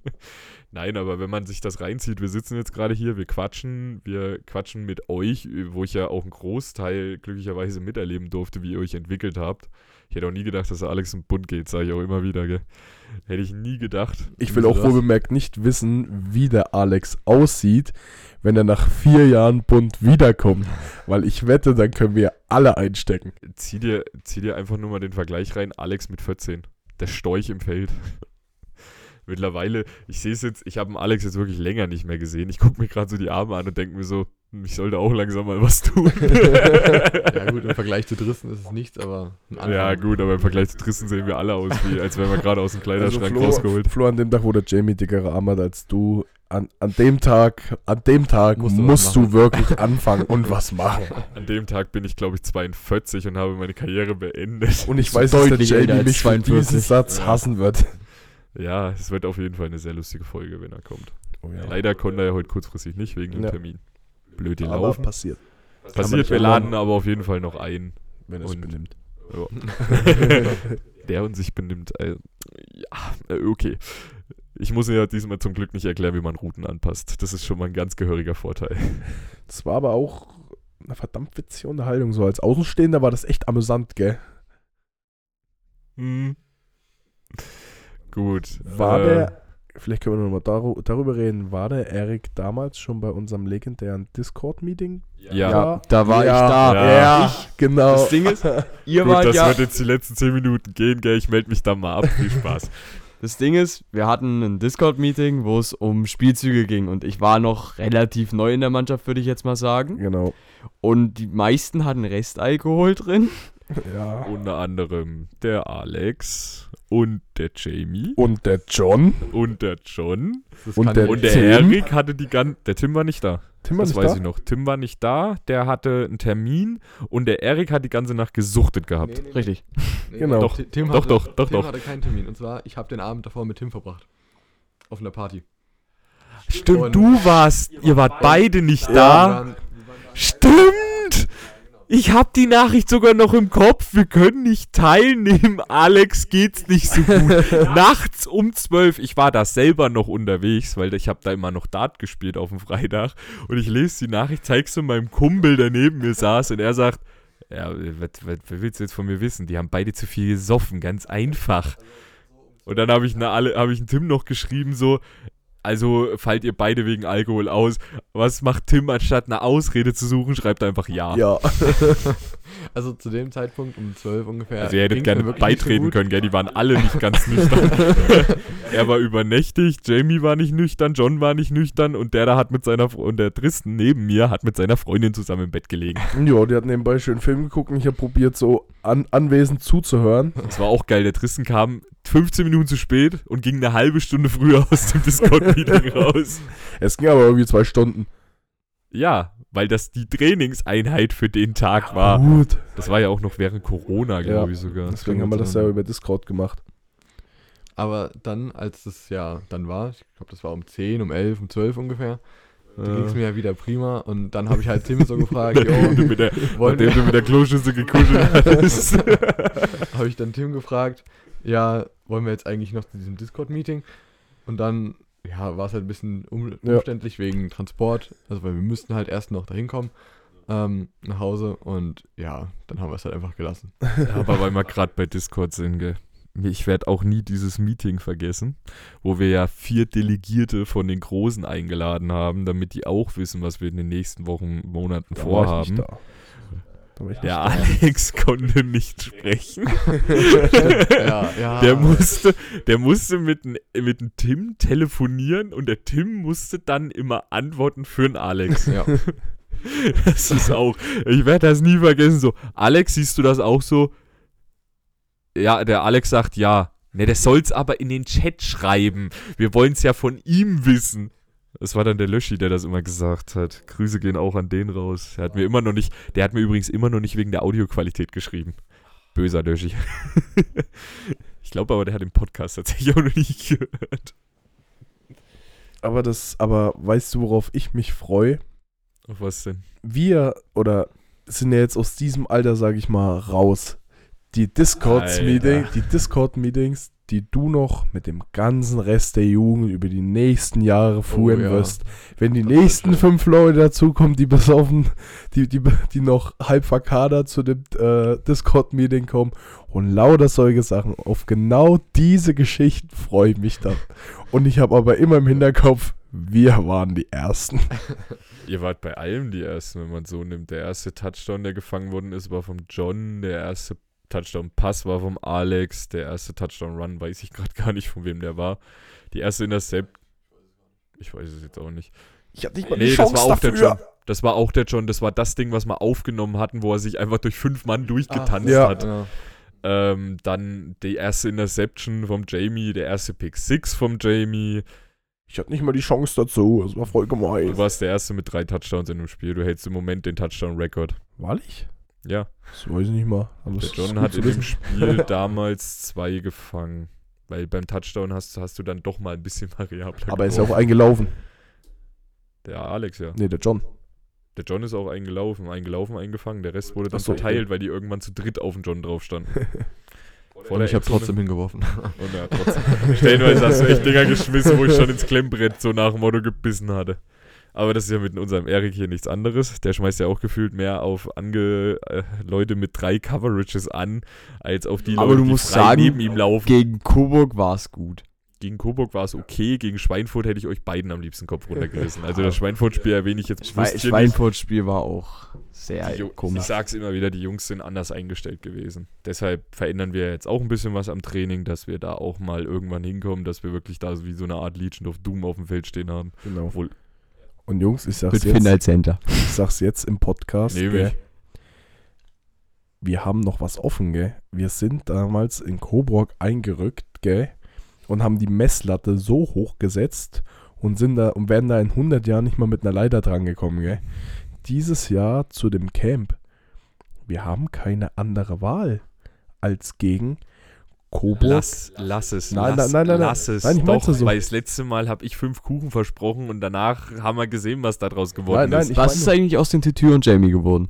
Speaker 1: *laughs* Nein, aber wenn man sich das reinzieht, wir sitzen jetzt gerade hier, wir quatschen, wir quatschen mit euch, wo ich ja auch einen Großteil glücklicherweise miterleben durfte, wie ihr euch entwickelt habt. Ich hätte auch nie gedacht, dass Alex im Bund geht, sage ich auch immer wieder, gell. Hätte ich nie gedacht.
Speaker 2: Ich will auch
Speaker 1: das?
Speaker 2: wohl bemerkt nicht wissen, wie der Alex aussieht, wenn er nach vier Jahren bunt wiederkommt. Weil ich wette, dann können wir alle einstecken.
Speaker 1: Zieh dir, zieh dir einfach nur mal den Vergleich rein, Alex mit 14. Der Storch im Feld. *laughs* Mittlerweile, ich sehe es jetzt, ich habe den Alex jetzt wirklich länger nicht mehr gesehen. Ich gucke mir gerade so die Arme an und denke mir so, ich sollte auch langsam mal was tun. *laughs*
Speaker 3: Ja, gut, im Vergleich zu Drissen ist es nichts, aber ein Anfang.
Speaker 1: Ja, gut, aber im Vergleich zu Tristan sehen wir alle aus, wie, als wären wir gerade aus dem Kleiderschrank
Speaker 2: Flo,
Speaker 1: rausgeholt.
Speaker 2: Flo, an dem Tag, wo der Jamie dickere Arme hat als du, an, an dem Tag, an dem Tag
Speaker 3: Musst
Speaker 2: musst,
Speaker 3: du
Speaker 2: du, wirklich anfangen und was machen.
Speaker 1: An dem Tag bin ich, glaube ich, 42 und habe meine Karriere beendet.
Speaker 2: Und ich weiß, dass der Jamie mich für
Speaker 4: 42.
Speaker 2: diesen Satz
Speaker 1: Ja.
Speaker 2: hassen wird.
Speaker 1: Ja, es wird auf jeden Fall eine sehr lustige Folge, wenn er kommt.
Speaker 2: Oh ja.
Speaker 1: Leider konnte er ja heute kurzfristig nicht wegen dem
Speaker 2: Ja.
Speaker 1: Termin. Blöd
Speaker 2: Aber
Speaker 1: gelaufen.
Speaker 2: passiert,
Speaker 1: Passiert, wir laden aber auf jeden Fall noch ein.
Speaker 2: wenn er es
Speaker 1: Und-
Speaker 2: benimmt.
Speaker 1: Ja. *laughs* der und sich benimmt. Äh, ja, äh, okay. Ich muss mir ja diesmal zum Glück nicht erklären, wie man Routen anpasst. Das ist schon mal ein ganz gehöriger Vorteil. *laughs*
Speaker 2: Das war aber auch eine verdammt witzige Unterhaltung. So als Außenstehender war das echt amüsant, gell?
Speaker 1: Hm. Gut.
Speaker 2: War
Speaker 1: äh,
Speaker 2: der, vielleicht können wir nochmal daru darüber reden, war der Erik damals schon bei unserem legendären Discord-Meeting?
Speaker 1: Ja.
Speaker 4: Da war
Speaker 2: ja,
Speaker 4: ich da.
Speaker 1: Ja.
Speaker 2: Ich, genau.
Speaker 4: Das Ding ist, *laughs* ihr
Speaker 1: Gut,
Speaker 4: wart
Speaker 1: das
Speaker 4: ja.
Speaker 1: wird jetzt die letzten 10 Minuten gehen, gell? Ich melde mich da mal ab. Viel Spaß. *laughs*
Speaker 4: Das Ding ist, wir hatten ein Discord-Meeting, wo es um Spielzüge ging und ich war noch relativ neu in der Mannschaft, würde ich jetzt mal sagen.
Speaker 2: genau.
Speaker 4: Und die meisten hatten Restalkohol drin.
Speaker 2: Ja.
Speaker 1: Unter anderem der Alex und der Jamie
Speaker 2: Und der John?
Speaker 1: und der John.
Speaker 2: Und der
Speaker 3: ja
Speaker 1: Und der
Speaker 2: Tim?
Speaker 1: Erik hatte die ganze. Der Tim war nicht da.
Speaker 2: Tim war
Speaker 1: das
Speaker 2: nicht
Speaker 1: weiß
Speaker 2: da?
Speaker 1: ich noch. Tim war nicht da, der hatte einen Termin und der Erik hat die ganze Nacht gesuchtet gehabt.
Speaker 3: Nee, nee, nee.
Speaker 4: Richtig.
Speaker 3: Nee,
Speaker 2: Genau.
Speaker 1: Doch,
Speaker 3: Ti- Tim
Speaker 1: doch,
Speaker 3: hatte,
Speaker 1: doch, doch,
Speaker 3: Tim
Speaker 1: doch.
Speaker 3: hatte keinen Termin. Und zwar, ich habe den Abend davor mit Tim verbracht. Auf einer Party.
Speaker 1: Stimmt,
Speaker 3: Und-
Speaker 1: du warst. Ihr wart beide nicht
Speaker 3: Wir
Speaker 1: da.
Speaker 3: waren- wir waren beide-
Speaker 1: Stimmt! Ich hab die Nachricht sogar noch im Kopf. Wir können nicht teilnehmen. Alex geht's nicht so gut. *laughs* Nachts um 12. Ich war da selber noch unterwegs, weil ich habe da immer noch Dart gespielt auf dem Freitag. Und ich lese die Nachricht, zeig's zu meinem Kumpel, der neben mir saß. Und er sagt, ja, was, was, was willst du jetzt von mir wissen? Die haben beide zu viel gesoffen. Ganz einfach. Und dann habe ich, eine hab ich einen Tim noch geschrieben, so, also fallt ihr beide wegen Alkohol aus. Was macht Tim, anstatt eine Ausrede zu suchen, schreibt er einfach ja.
Speaker 2: Ja. *laughs*
Speaker 3: Also zu dem Zeitpunkt um 12 ungefähr.
Speaker 1: Also ihr hättet gerne
Speaker 3: so
Speaker 1: beitreten können, gell? Die waren alle nicht ganz *laughs* nüchtern. er war übernächtigt, Jamie war nicht nüchtern, John war nicht nüchtern und der da hat mit seiner Fre- und der Tristan neben mir hat mit seiner Freundin zusammen im Bett gelegen.
Speaker 2: ja, die hat nebenbei schön Film geguckt und ich habe probiert, so an, anwesend zuzuhören.
Speaker 1: Das war auch geil. Der Tristan kam 15 Minuten zu spät und ging eine halbe Stunde früher aus dem Discord-Meeting *laughs* raus.
Speaker 2: Es ging aber irgendwie zwei Stunden.
Speaker 1: Ja, weil das die Trainingseinheit für den Tag war.
Speaker 2: Gut.
Speaker 1: Das war ja auch noch während Corona, glaube
Speaker 2: Ja.
Speaker 1: ich sogar.
Speaker 2: Deswegen haben wir das ja über Discord gemacht.
Speaker 3: Aber dann, als das ja dann war, ich glaube, das war um 10, um 11, um 12 ungefähr, da ging es mir ja wieder prima. Und dann habe ich halt Tim so *laughs* gefragt,
Speaker 1: Nachdem du
Speaker 3: jo,
Speaker 1: mit der,
Speaker 3: wollen
Speaker 1: nachdem du mit der Kloschüssel gekuschelt *laughs* hattest.
Speaker 3: habe ich dann Tim gefragt, ja, wollen wir jetzt eigentlich noch zu diesem Discord-Meeting? Und dann, ja, war es halt ein bisschen um, umständlich wegen Transport, also weil wir müssten halt erst noch dahin kommen, ähm, nach Hause. Und ja, dann haben wir es halt einfach gelassen. *laughs*
Speaker 1: Aber weil wir gerade bei Discord sind, gell. Ich werde auch nie dieses Meeting vergessen, wo wir ja vier Delegierte von den Großen eingeladen haben, damit die auch wissen, was wir in den nächsten Wochen, Monaten
Speaker 2: Da war ich
Speaker 1: vorhaben.
Speaker 2: nicht da.
Speaker 1: Der Alex *laughs* konnte nicht sprechen. *laughs*
Speaker 3: ja, ja.
Speaker 1: Der musste, der musste mit, mit dem Tim telefonieren und der Tim musste dann immer antworten für den Alex.
Speaker 3: Ja. *laughs*
Speaker 1: Das ist auch, ich werde das nie vergessen. So, Alex, siehst du das auch so? Ja, der Alex sagt ja. Ne, der soll's aber in den Chat schreiben. Wir wollen's ja von ihm wissen. Das war dann der Löschi, der das immer gesagt hat. Grüße gehen auch an den raus. Er hat mir immer noch nicht, der hat mir übrigens immer noch nicht wegen der Audioqualität geschrieben. Böser Löschi. *laughs* ich glaube aber, der hat den Podcast tatsächlich auch noch nicht gehört.
Speaker 2: Aber das, aber weißt du, worauf ich mich freue?
Speaker 1: Auf was denn?
Speaker 2: Wir oder sind ja jetzt aus diesem Alter, sag ich mal, raus. Die Discord-Meeting,
Speaker 1: Alter.
Speaker 2: die Discord-Meetings, die du noch mit dem ganzen Rest der Jugend über die nächsten Jahre führen
Speaker 3: ja.
Speaker 2: wirst. Wenn die
Speaker 3: Das
Speaker 2: nächsten fünf Leute dazukommen, die besoffen, die, die, die noch halb verkadert zu dem äh, Discord-Meeting kommen und lauter solche Sachen. Auf genau diese Geschichten freue ich mich dann. Und ich habe aber immer im Hinterkopf, wir waren die Ersten. *laughs*
Speaker 1: Ihr wart bei allem die Ersten, wenn man so nimmt. Der erste Touchdown, der gefangen worden ist, war vom John. Der erste Touchdown-Pass war vom Alex. Der erste Touchdown-Run weiß ich gerade *laughs* gar nicht, von wem der war. Die erste Intercept. Ich weiß es jetzt auch nicht.
Speaker 2: Ich hatte nicht mal
Speaker 1: Nee,
Speaker 2: die
Speaker 1: das
Speaker 2: Chance
Speaker 1: war auch der
Speaker 2: dafür.
Speaker 1: John. Das war auch der John. Das war das Ding, was wir aufgenommen hatten, wo er sich einfach durch fünf Mann durchgetanzt
Speaker 2: ja.
Speaker 1: hat.
Speaker 3: Ja.
Speaker 1: Ähm, dann die erste Interception vom Jamie, der erste Pick 6 vom Jamie.
Speaker 2: Ich hatte nicht mal die Chance dazu. Das war voll gemein.
Speaker 1: Du warst der Erste mit drei Touchdowns in dem Spiel. Du hältst im Moment den Touchdown-Rekord.
Speaker 2: Wahrlich?
Speaker 1: Ja.
Speaker 2: Das weiß ich nicht mal. Aber
Speaker 1: Der John hat in dem. Spiel *laughs* damals zwei gefangen. Weil beim Touchdown hast, hast du dann doch mal ein bisschen variabler
Speaker 2: Aber er ist ja auch eingelaufen.
Speaker 1: Der Alex, ja.
Speaker 2: Nee, der John.
Speaker 1: Der John ist auch eingelaufen. Eingelaufen, eingefangen. Der Rest wurde dann
Speaker 2: so,
Speaker 1: verteilt, weil die irgendwann zu dritt auf dem John drauf standen. *laughs*
Speaker 3: Und ich habe trotzdem hingeworfen. *laughs*
Speaker 1: Und ja, trotzdem. Stellenweise hast du echt Dinger geschmissen, wo ich schon ins Klemmbrett so nach dem Motto gebissen hatte. Aber das ist ja mit unserem Erik hier nichts anderes. Der schmeißt ja auch gefühlt mehr auf ange äh, Leute mit drei Coverages an, als auf die
Speaker 4: Aber
Speaker 1: Leute,
Speaker 4: du
Speaker 1: die
Speaker 4: musst
Speaker 1: frei
Speaker 4: sagen,
Speaker 1: neben ihm laufen.
Speaker 4: Gegen Coburg war es gut.
Speaker 1: Gegen Coburg war es okay, gegen Schweinfurt hätte ich euch beiden am liebsten Kopf runtergerissen. Also *laughs* das Schweinfurt-Spiel erwähne ich jetzt
Speaker 4: Schwe. Schweinfurt-Spiel war auch sehr
Speaker 1: Die Ju- Ich
Speaker 4: komisch.
Speaker 1: sag's immer wieder, die Jungs sind anders eingestellt gewesen. Deshalb verändern wir jetzt auch ein bisschen was am Training, dass wir da auch mal irgendwann hinkommen, dass wir wirklich da so wie so eine Art Legion of Doom auf dem Feld stehen haben.
Speaker 2: Genau.
Speaker 1: Obwohl,
Speaker 2: Und Jungs, ich sag's,
Speaker 4: Mit
Speaker 2: jetzt,
Speaker 4: Center.
Speaker 2: ich sag's jetzt im Podcast, gell, wir haben noch was offen, gell? Wir sind damals in Coburg eingerückt, gell? Und haben die Messlatte so hoch gesetzt und sind da und werden da in 100 Jahren nicht mal mit einer Leiter dran gekommen, gell? Dieses Jahr zu dem Camp. Wir haben keine andere Wahl als gegen Coburg.
Speaker 1: lass, lass es.
Speaker 2: Nein,
Speaker 1: lass,
Speaker 2: nein, nein, nein,
Speaker 1: lass es.
Speaker 2: nein, ich
Speaker 1: Doch,
Speaker 2: so.
Speaker 1: weil das letzte Mal habe ich fünf Kuchen versprochen und danach haben wir gesehen, was da draus geworden
Speaker 2: Nein, nein,
Speaker 1: ist.
Speaker 4: Was ist eigentlich aus den Titür und Jamie geworden?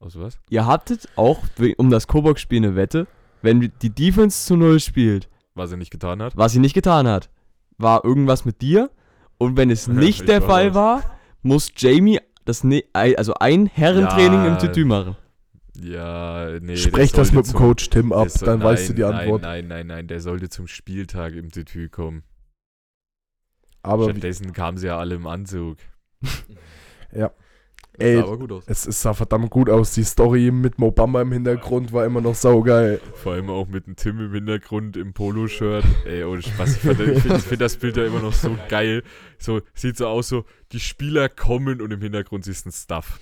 Speaker 1: Aus was?
Speaker 4: Ihr hattet auch um das Coburg-Spiel eine Wette, wenn die Defense zu Null spielt,
Speaker 1: Was er nicht getan hat?
Speaker 4: was sie nicht getan hat, war irgendwas mit dir. Und wenn es *laughs* nicht
Speaker 1: ich
Speaker 4: der Fall
Speaker 1: raus.
Speaker 4: war, muss Jamie das ne also ein Herrentraining
Speaker 1: Ja.
Speaker 4: im Titü machen.
Speaker 1: Ja, nee.
Speaker 2: Sprech das mit dem
Speaker 1: zum-
Speaker 2: Coach Tim ab,
Speaker 1: soll-
Speaker 2: dann weißt du
Speaker 1: nein,
Speaker 2: die Antwort.
Speaker 1: Nein, nein, nein, nein, der sollte zum Spieltag im Titü kommen.
Speaker 2: Aber wie,
Speaker 1: Stattdessen kamen sie ja alle im Anzug. *laughs*
Speaker 2: ey,
Speaker 3: sah aber gut aus.
Speaker 2: es, es sah verdammt gut aus. Die Story mit Mobamba im Hintergrund war immer noch saugeil.
Speaker 1: Vor allem auch mit dem Tim im Hintergrund im Polo-Shirt. Ey, ohne Spaß. Ich finde ich find, das Bild ja immer noch so geil. So, sieht so aus, so, die Spieler kommen und im Hintergrund siehst du einen Stuff.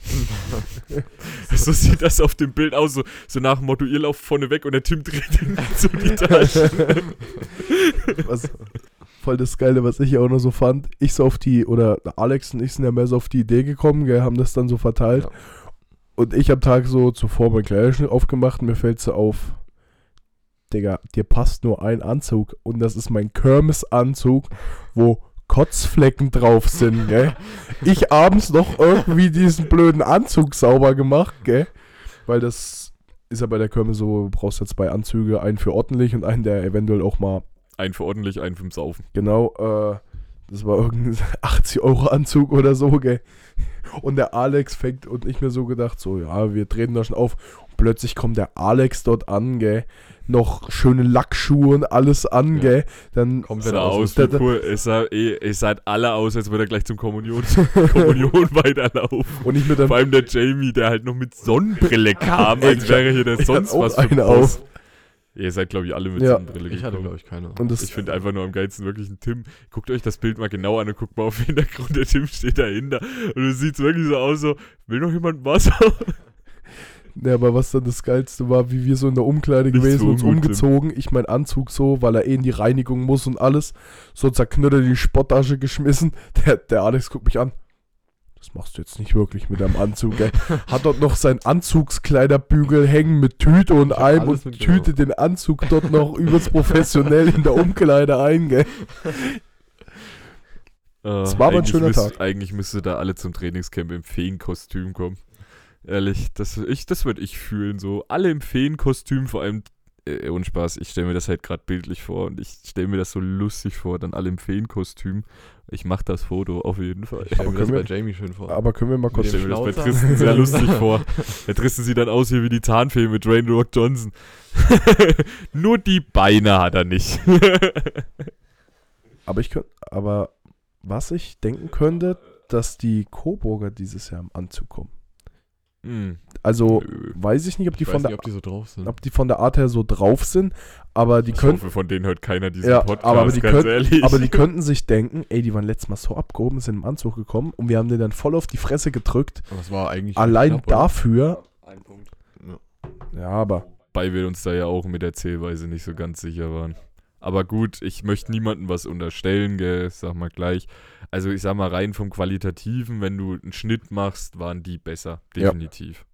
Speaker 1: *laughs* so sieht das auf dem Bild aus. So, so nach dem Motto, ihr lauft vorne weg und der Tim dreht in so die Taschen.
Speaker 2: Was, voll das Geile, was ich auch noch so fand. Ich so auf die, oder Alex und ich sind ja mehr so auf die Idee gekommen, gell, haben das dann so verteilt.
Speaker 3: Ja.
Speaker 2: Und ich am Tag so zuvor mein Kleiderschnitt aufgemacht und mir fällt so auf, Digga, dir passt nur ein Anzug und das ist mein Kirmesanzug, wo Kotzflecken drauf sind, gell. *laughs* Ich abends noch irgendwie diesen blöden Anzug sauber gemacht, gell. Weil das ist ja bei der Kirmes so, du brauchst ja zwei Anzüge, einen für ordentlich und einen, der eventuell auch mal
Speaker 1: Ein für ordentlich, ein für Saufen.
Speaker 2: Genau, äh, das war irgendein *laughs* 80 Euro Anzug oder so, gell. Und der Alex fängt und ich mir so gedacht, so, ja, wir treten da schon auf. Und plötzlich kommt der Alex dort an, gell. Noch schöne Lackschuhe und alles an,
Speaker 3: Ja.
Speaker 2: gell. Dann
Speaker 3: Kommt
Speaker 1: Sah
Speaker 3: wieder
Speaker 1: aus
Speaker 2: da-
Speaker 1: wie
Speaker 2: da-
Speaker 1: cool. Es sah, eh, es sah alle aus, als würde er gleich zum Kommunion, *laughs* Kommunion weiterlaufen.
Speaker 2: und ich dann
Speaker 1: Vor allem der Jamie, der halt noch mit Sonnenbrille kam, *laughs* als wäre hier der sonst was für
Speaker 2: auf.
Speaker 1: Ihr seid, glaube ich, alle mit
Speaker 2: Ja.
Speaker 1: Sonnenbrille
Speaker 3: Ich hatte,
Speaker 1: gekommen.
Speaker 3: glaube ich, keine.
Speaker 2: Und das,
Speaker 1: Ich finde einfach nur am geilsten wirklich ein Tim. Guckt euch das Bild mal genau an und guckt mal auf den Hintergrund. Der Tim steht dahinter. Und es sieht wirklich so aus, so, will noch jemand Wasser?
Speaker 2: ja, aber was dann das Geilste war, wie wir so in der Umkleide
Speaker 1: Nicht
Speaker 2: gewesen,
Speaker 1: so
Speaker 2: uns
Speaker 1: ungut, Tim.
Speaker 2: umgezogen. Ich mein Anzug so, weil er eh in die Reinigung muss und alles. So zerknüttert die Spotttasche geschmissen. Der, der Alex guckt mich an. Das machst du jetzt nicht wirklich mit deinem Anzug, gell? Hat dort noch seinen Anzugskleiderbügel hängen mit Tüte und
Speaker 3: alles
Speaker 2: und tütet den Anzug dort noch übelst professionell in der Umkleide ein, gell? *laughs* Es war aber ein schöner
Speaker 1: müsst-
Speaker 2: Tag.
Speaker 1: Eigentlich müsste da alle zum Trainingscamp im Feenkostüm kommen. Ehrlich, das, ich, das würde ich fühlen. So, alle im Feenkostüm, vor allem, äh, ohne Spaß, ich stelle mir das halt gerade bildlich vor und ich stelle mir das so lustig vor, dann alle im Feenkostüm. Ich mache das Foto auf jeden Fall.
Speaker 3: Ich stelle
Speaker 2: Aber
Speaker 3: mir das
Speaker 2: können
Speaker 3: bei Jamie schön vor.
Speaker 2: Aber können wir mal
Speaker 1: Ich
Speaker 2: kurz.
Speaker 1: stelle mir das bei. Tristan sehr lustig *laughs* vor. Bei Tristan sieht dann aus hier wie die Tarnfee mit Dwayne Rock Johnson. *laughs* Nur die Beine hat er nicht.
Speaker 2: Aber ich könnte. Aber was ich denken könnte, dass die Coburger dieses Jahr im Anzug kommen.
Speaker 1: Hm,
Speaker 2: Also
Speaker 1: nö.
Speaker 2: weiß ich nicht, ob die,
Speaker 3: ich
Speaker 2: von
Speaker 3: weiß
Speaker 2: der,
Speaker 3: nicht, ob die so drauf sind.
Speaker 2: ob die von der Art her so drauf sind, aber die
Speaker 1: Ich
Speaker 2: können.
Speaker 1: hoffe, von denen hört keiner diesen
Speaker 2: Ja,
Speaker 1: Podcast,
Speaker 2: aber, aber, die
Speaker 1: ganz ehrlich.
Speaker 2: aber die *laughs* könnten sich denken, ey, die waren letztes Mal so abgehoben, sind im Anzug gekommen und wir haben den dann voll auf die Fresse gedrückt.
Speaker 3: Es war eigentlich
Speaker 2: Allein
Speaker 3: knapp,
Speaker 2: dafür.
Speaker 4: Ein Punkt.
Speaker 2: Ja, aber
Speaker 1: Wobei wir uns da ja auch mit der Zählweise nicht so ganz sicher waren. Aber gut, ich möchte niemandem was unterstellen, gell, sag mal gleich. Also ich sag mal rein vom Qualitativen, wenn du einen Schnitt machst, waren die besser,
Speaker 2: Ja.
Speaker 1: definitiv.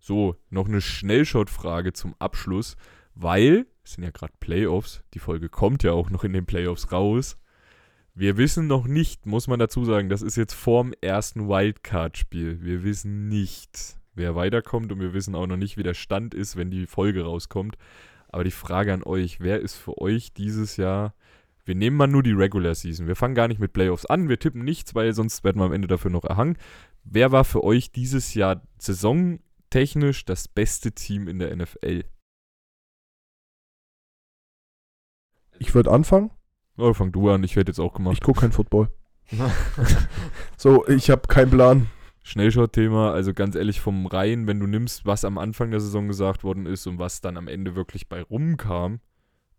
Speaker 1: So, noch eine Schnellshot-Frage zum Abschluss, weil es sind ja gerade Playoffs, die Folge kommt ja auch noch in den Playoffs raus. Wir wissen noch nicht, muss man dazu sagen, das ist jetzt vorm ersten Wildcard-Spiel. Wir wissen nicht, wer weiterkommt und wir wissen auch noch nicht, wie der Stand ist, wenn die Folge rauskommt. Aber die Frage an euch, wer ist für euch dieses Jahr, wir nehmen mal nur die Regular Season, wir fangen gar nicht mit Playoffs an, wir tippen nichts, weil sonst werden wir am Ende dafür noch erhangen. Wer war für euch dieses Jahr saisontechnisch das beste Team in der NFL?
Speaker 2: Ich würde anfangen.
Speaker 1: Oh, fang du an, ich werde jetzt auch gemacht.
Speaker 2: Ich gucke kein Football. *laughs* So, ich habe keinen Plan.
Speaker 1: Schnellshot-Thema, also ganz ehrlich vom Reihen, wenn du nimmst, was am Anfang der Saison gesagt worden ist und was dann am Ende wirklich bei rumkam,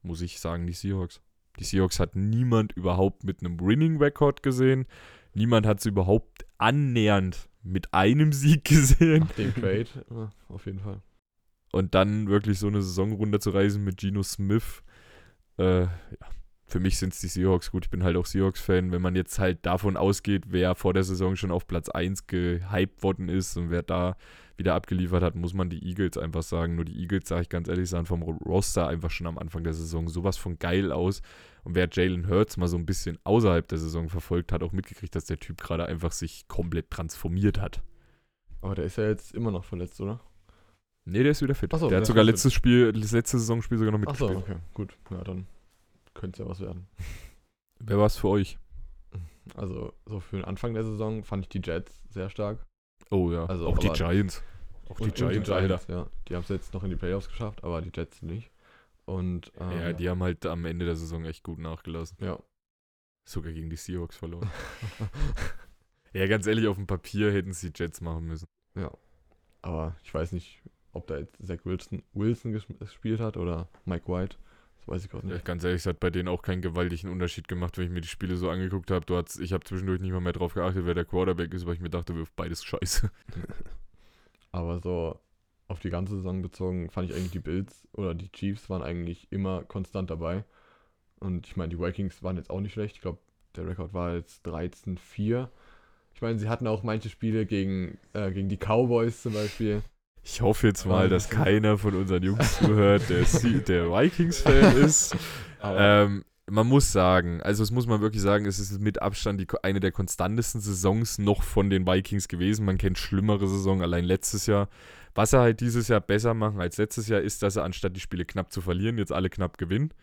Speaker 1: muss ich sagen, die Seahawks. Die Seahawks hat niemand überhaupt mit einem Winning-Record gesehen. Niemand hat sie überhaupt annähernd mit einem Sieg *laughs* gesehen.
Speaker 3: Nach dem Trade, ja, auf jeden Fall.
Speaker 1: Und dann wirklich so eine Saison runterzureisen mit Geno Smith. Äh, ja, für mich sind es die Seahawks. Gut, ich bin halt auch Seahawks-Fan. Wenn man jetzt halt davon ausgeht, wer vor der Saison schon auf Platz 1 gehypt worden ist und wer da wieder abgeliefert hat, muss man die Eagles einfach sagen. Nur die Eagles, sage ich ganz ehrlich, sahen vom Roster einfach schon am Anfang der Saison sowas von geil aus. Und wer Jalen Hurts mal so ein bisschen außerhalb der Saison verfolgt hat, auch mitgekriegt, dass der Typ gerade einfach sich komplett transformiert hat.
Speaker 3: Aber der ist ja jetzt immer noch verletzt, oder?
Speaker 1: Nee, der ist wieder fit.
Speaker 3: So,
Speaker 1: der
Speaker 3: der
Speaker 1: hat sogar letztes Spiel, das letzte Saisonspiel sogar noch
Speaker 3: Achso,
Speaker 1: mitgespielt.
Speaker 3: okay, gut. Ja, dann könnte es ja was werden. *laughs*
Speaker 1: Wer war es für euch?
Speaker 3: Also, so für den Anfang der Saison fand ich die Jets sehr stark.
Speaker 1: Oh ja,
Speaker 3: Also,
Speaker 1: auch die Giants. Auch die
Speaker 3: Und- und
Speaker 1: Giants,
Speaker 3: ja. Die haben es jetzt noch in die Playoffs geschafft, aber die Jets nicht. Und, ähm,
Speaker 1: Ja, die haben halt am Ende der Saison echt gut nachgelassen.
Speaker 3: ja.
Speaker 1: Sogar gegen die Seahawks verloren. *laughs* *laughs* ja, ganz ehrlich, auf dem Papier hätten sie Jets machen müssen.
Speaker 3: ja. Aber ich weiß nicht, ob da jetzt Zach Wilson, Wilson ges- gespielt hat oder Mike White. Das weiß ich gerade
Speaker 1: Ja,
Speaker 3: nicht.
Speaker 1: ganz ehrlich, es hat bei denen auch keinen gewaltigen Unterschied gemacht, wenn ich mir die Spiele so angeguckt habe. Du hast, ich habe zwischendurch nicht mal mehr drauf geachtet, wer der Quarterback ist, weil ich mir dachte, wir beides scheiße. *laughs*
Speaker 3: Aber so auf die ganze Saison bezogen fand ich eigentlich die Bills oder die Chiefs waren eigentlich immer konstant dabei. Und ich meine, die Vikings waren jetzt auch nicht schlecht. Ich glaube, der Rekord war jetzt 13-4. Ich meine, sie hatten auch manche Spiele gegen, äh, gegen die Cowboys zum Beispiel.
Speaker 1: Ich hoffe jetzt mal, dass keiner von unseren Jungs zuhört, der, *laughs* der Vikings-Fan ist. Ähm, man muss sagen, also es muss man wirklich sagen, es ist mit Abstand die, eine der konstantesten Saisons noch von den Vikings gewesen. Man kennt schlimmere Saison, allein letztes Jahr. Was sie halt dieses Jahr besser machen als letztes Jahr, ist, dass sie anstatt die Spiele knapp zu verlieren, jetzt alle knapp gewinnen.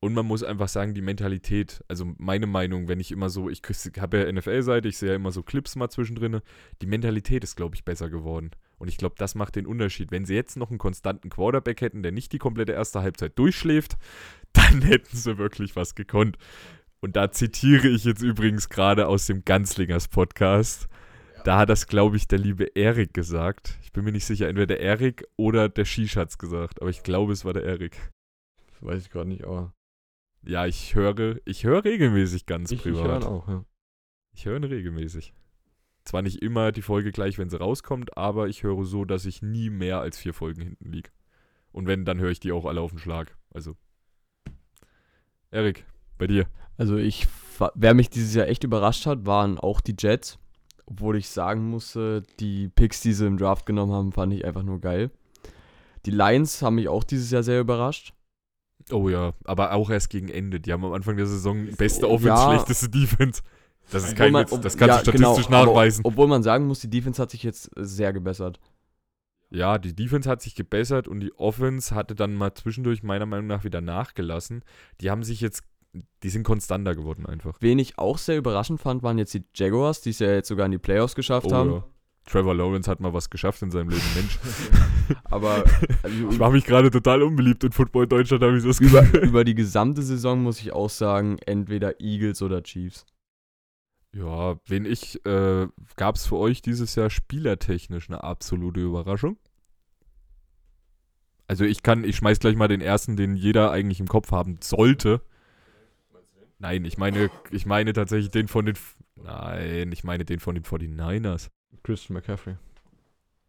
Speaker 1: Und man muss einfach sagen, die Mentalität, also meine Meinung, wenn ich immer so, ich habe ja NFL-Seite, ich sehe ja immer so Clips mal zwischendrin, die Mentalität ist, glaube ich, besser geworden. Und ich glaube, das macht den Unterschied. Wenn sie jetzt noch einen konstanten Quarterback hätten, der nicht die komplette erste Halbzeit durchschläft, *laughs* dann hätten sie wirklich was gekonnt. Und da zitiere ich jetzt übrigens gerade aus dem Ganzlingers Podcast. Da hat das, glaube ich, der liebe Erik gesagt. Ich bin mir nicht sicher, entweder der Erik oder der Shish hat's gesagt. Aber ich glaube, es war der Erik.
Speaker 3: das weiß ich gerade nicht, aber
Speaker 1: Ja, ich höre, ich höre regelmäßig ganz
Speaker 3: ich, ich
Speaker 1: privat.
Speaker 3: höre ihn auch, ja.
Speaker 1: Ich höre ihn regelmäßig. Zwar nicht immer die Folge gleich, wenn sie rauskommt, aber ich höre so, dass ich nie mehr als vier Folgen hinten liege. Und wenn, dann höre ich die auch alle auf den Schlag. Also. Erik, bei dir.
Speaker 4: Also ich, wer mich dieses Jahr echt überrascht hat, waren auch die Jets. Obwohl ich sagen musste, die Picks, die sie im Draft genommen haben, fand ich einfach nur geil. Die Lions haben mich auch dieses Jahr sehr überrascht.
Speaker 1: Oh ja, aber auch erst gegen Ende. Die haben am Anfang der Saison beste Offense,
Speaker 4: ja.
Speaker 1: schlechteste Defense. Das ist
Speaker 4: Obwohl
Speaker 1: kein
Speaker 4: man-
Speaker 1: Witz. Das kannst du
Speaker 4: ja, genau,
Speaker 1: statistisch
Speaker 4: aber
Speaker 1: nachweisen.
Speaker 4: Obwohl man sagen muss, die Defense hat sich jetzt sehr gebessert.
Speaker 1: Ja, die Defense hat sich gebessert und die Offense hatte dann mal zwischendurch meiner Meinung nach wieder nachgelassen. Die haben sich jetzt, die sind konstanter geworden einfach.
Speaker 4: Wen ich auch sehr überraschend fand, waren jetzt die Jaguars, die es ja jetzt sogar in die Playoffs geschafft
Speaker 1: Oh,
Speaker 4: haben.
Speaker 1: ja. Trevor Lawrence hat mal was geschafft in seinem Leben, Mensch. *laughs*
Speaker 4: Aber also,
Speaker 1: Ich mache mich gerade total unbeliebt in Football Deutschland, habe ich das
Speaker 4: über, über die gesamte Saison muss ich auch sagen, entweder Eagles oder Chiefs.
Speaker 1: Ja, wen ich, äh, gab es für euch dieses Jahr spielertechnisch eine absolute Überraschung? Also ich kann, ich schmeiß gleich mal den ersten, den jeder eigentlich im Kopf haben sollte. Nein, ich meine, ich meine tatsächlich den von den, F- nein, ich meine den von den 49ers.
Speaker 3: Christian McCaffrey.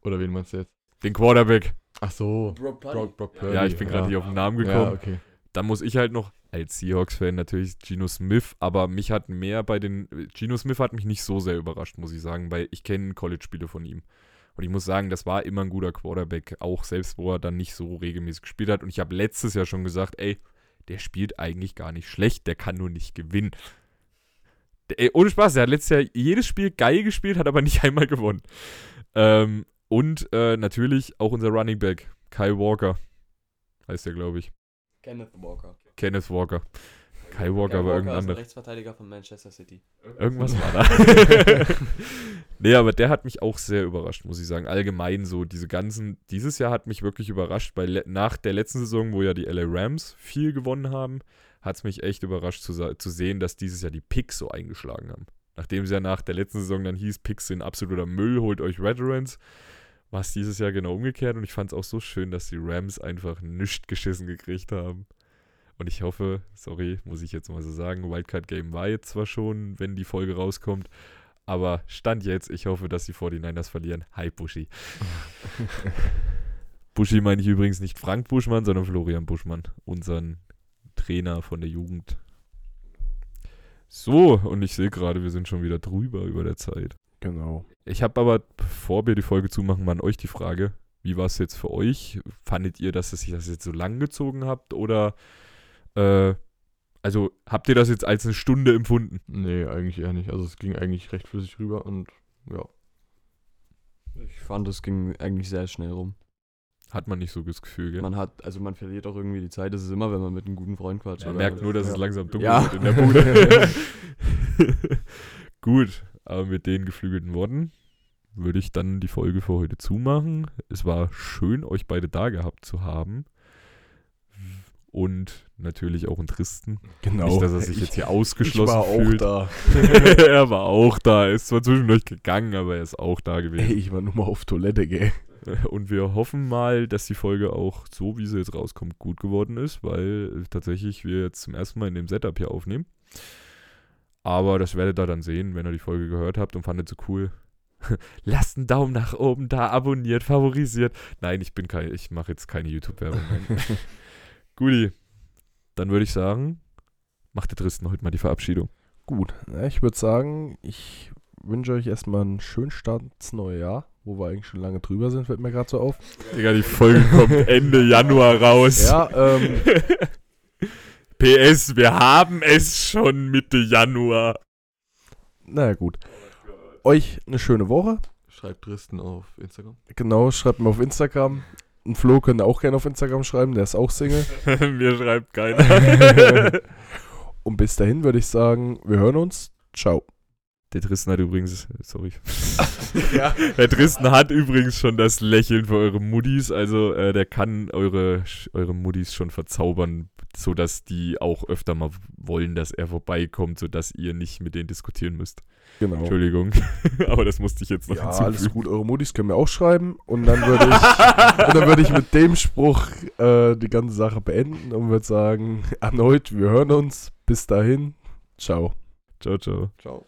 Speaker 3: Oder wen meinst du jetzt?
Speaker 1: Den Quarterback.
Speaker 3: Ach so.
Speaker 4: Brock
Speaker 3: Brock, Brock Purdy.
Speaker 1: Ja, ich bin gerade
Speaker 3: ja.
Speaker 1: nicht auf den Namen gekommen.
Speaker 3: Ja, okay.
Speaker 1: Dann muss ich halt noch, als Seahawks-Fan natürlich Geno Smith, aber mich hat mehr bei den, Geno Smith hat mich nicht so sehr überrascht, muss ich sagen, weil ich kenne College-Spiele von ihm. Und ich muss sagen, das war immer ein guter Quarterback, auch selbst wo er dann nicht so regelmäßig gespielt hat. Und ich habe letztes Jahr schon gesagt, ey, der spielt eigentlich gar nicht schlecht, der kann nur nicht gewinnen. Der, ey, ohne Spaß, der hat letztes Jahr jedes Spiel geil gespielt, hat aber nicht *laughs* einmal gewonnen. Ähm, Und äh, natürlich auch unser Running Back, Kai Walker. Heißt der, glaube ich.
Speaker 4: Kenneth Walker.
Speaker 1: Kenneth Walker. Kai Walker war irgendein anderer.
Speaker 4: Rechtsverteidiger von Manchester City.
Speaker 1: Irgendwas war da. *laughs* nee, aber der hat mich auch sehr überrascht, muss ich sagen. Allgemein so, diese ganzen, dieses Jahr hat mich wirklich überrascht, weil nach der letzten Saison, wo ja die LA Rams viel gewonnen haben, hat es mich echt überrascht zu, zu sehen, dass dieses Jahr die Picks so eingeschlagen haben. Nachdem es ja nach der letzten Saison dann hieß, Picks sind absoluter Müll, holt euch Veterans, war es dieses Jahr genau umgekehrt und ich fand es auch so schön, dass die Rams einfach nichts geschissen gekriegt haben. Und ich hoffe, sorry, muss ich jetzt mal so sagen, Wildcard Game war jetzt zwar schon, wenn die Folge rauskommt, aber Stand jetzt, ich hoffe, dass die 49ers verlieren. Hi Buschi. *laughs* Buschi meine ich übrigens nicht Frank Buschmann, sondern Florian Buschmann, unseren Trainer von der Jugend. So, und ich sehe gerade, wir sind schon wieder drüber über der Zeit.
Speaker 2: Genau.
Speaker 1: Ich habe aber, bevor wir die Folge zumachen, mal an euch die Frage, wie war es jetzt für euch? Fandet ihr, dass es sich das jetzt so lang gezogen habt oder äh, also habt ihr das jetzt als eine Stunde empfunden?
Speaker 3: Nee, eigentlich eher nicht. Also es ging eigentlich recht flüssig rüber und ja.
Speaker 4: Ich fand, es ging eigentlich sehr schnell rum.
Speaker 1: Hat man nicht so das Gefühl, gell?
Speaker 4: Man hat, also man verliert auch irgendwie die Zeit. Das ist immer, wenn man mit einem guten Freund quatscht.
Speaker 1: Man
Speaker 4: oder?
Speaker 1: merkt nur, dass es
Speaker 2: Ja.
Speaker 1: langsam dunkel
Speaker 4: Ja.
Speaker 1: wird in der Bude. *laughs* *laughs* *laughs* Gut, aber mit den geflügelten Worten würde ich dann die Folge für heute zumachen. Es war schön, euch beide da gehabt zu haben. Und natürlich auch in Tristen.
Speaker 2: Genau.
Speaker 1: Nicht, dass er sich
Speaker 2: Ich-
Speaker 1: jetzt hier
Speaker 2: ich
Speaker 1: ausgeschlossen
Speaker 2: war auch
Speaker 1: fühlt.
Speaker 2: da. *laughs*
Speaker 1: er war auch da. Er ist zwar zwischendurch gegangen, aber er ist auch da
Speaker 2: Ey,
Speaker 1: gewesen.
Speaker 2: ich war nur mal auf Toilette, gell. *laughs*
Speaker 1: Und wir hoffen mal, dass die Folge auch so, wie sie jetzt rauskommt, gut geworden ist, weil tatsächlich wir jetzt zum ersten Mal in dem Setup hier aufnehmen. Aber das werdet ihr dann sehen, wenn ihr die Folge gehört habt und fandet sie cool. *laughs* Lasst einen Daumen nach oben da, abonniert, favorisiert. Nein, ich bin kein, ich mache jetzt keine YouTube-Werbung. *laughs* Guti, dann würde ich sagen, macht der Tristan heute mal die Verabschiedung.
Speaker 2: Gut, ich würde sagen, ich wünsche euch erstmal einen schönen Start ins neue Jahr, wo wir eigentlich schon lange drüber sind, fällt mir gerade so auf.
Speaker 1: Digga, die Folge kommt Ende Januar raus.
Speaker 2: Ja, ähm, *laughs*
Speaker 1: PS, wir haben es schon Mitte Januar.
Speaker 2: naja gut. Euch eine schöne Woche.
Speaker 3: Schreibt Tristan auf Instagram.
Speaker 2: Genau, schreibt mir auf Instagram. Ein Flo könnt ihr auch gerne auf Instagram schreiben, der ist auch Single. *laughs*
Speaker 1: Mir schreibt keiner. *laughs*
Speaker 2: Und bis dahin würde ich sagen, wir hören uns. Ciao.
Speaker 1: Der Tristan hat übrigens, sorry. *laughs*
Speaker 2: Ja.
Speaker 1: Der Tristan hat übrigens schon das Lächeln für eure Muttis. Also äh, der kann eure, eure Muttis schon verzaubern, sodass die auch öfter mal wollen, dass er vorbeikommt, sodass ihr nicht mit denen diskutieren müsst.
Speaker 2: Genau.
Speaker 1: Entschuldigung. *laughs* Aber das musste ich jetzt noch
Speaker 2: Ja,
Speaker 1: hinzufügen.
Speaker 2: alles gut. Eure Muttis können mir auch schreiben. Und dann würde ich, *laughs* und dann würde ich mit dem Spruch äh, die ganze Sache beenden und würde sagen, erneut, wir hören uns. Bis dahin. Ciao.
Speaker 1: Ciao, ciao.
Speaker 3: Ciao.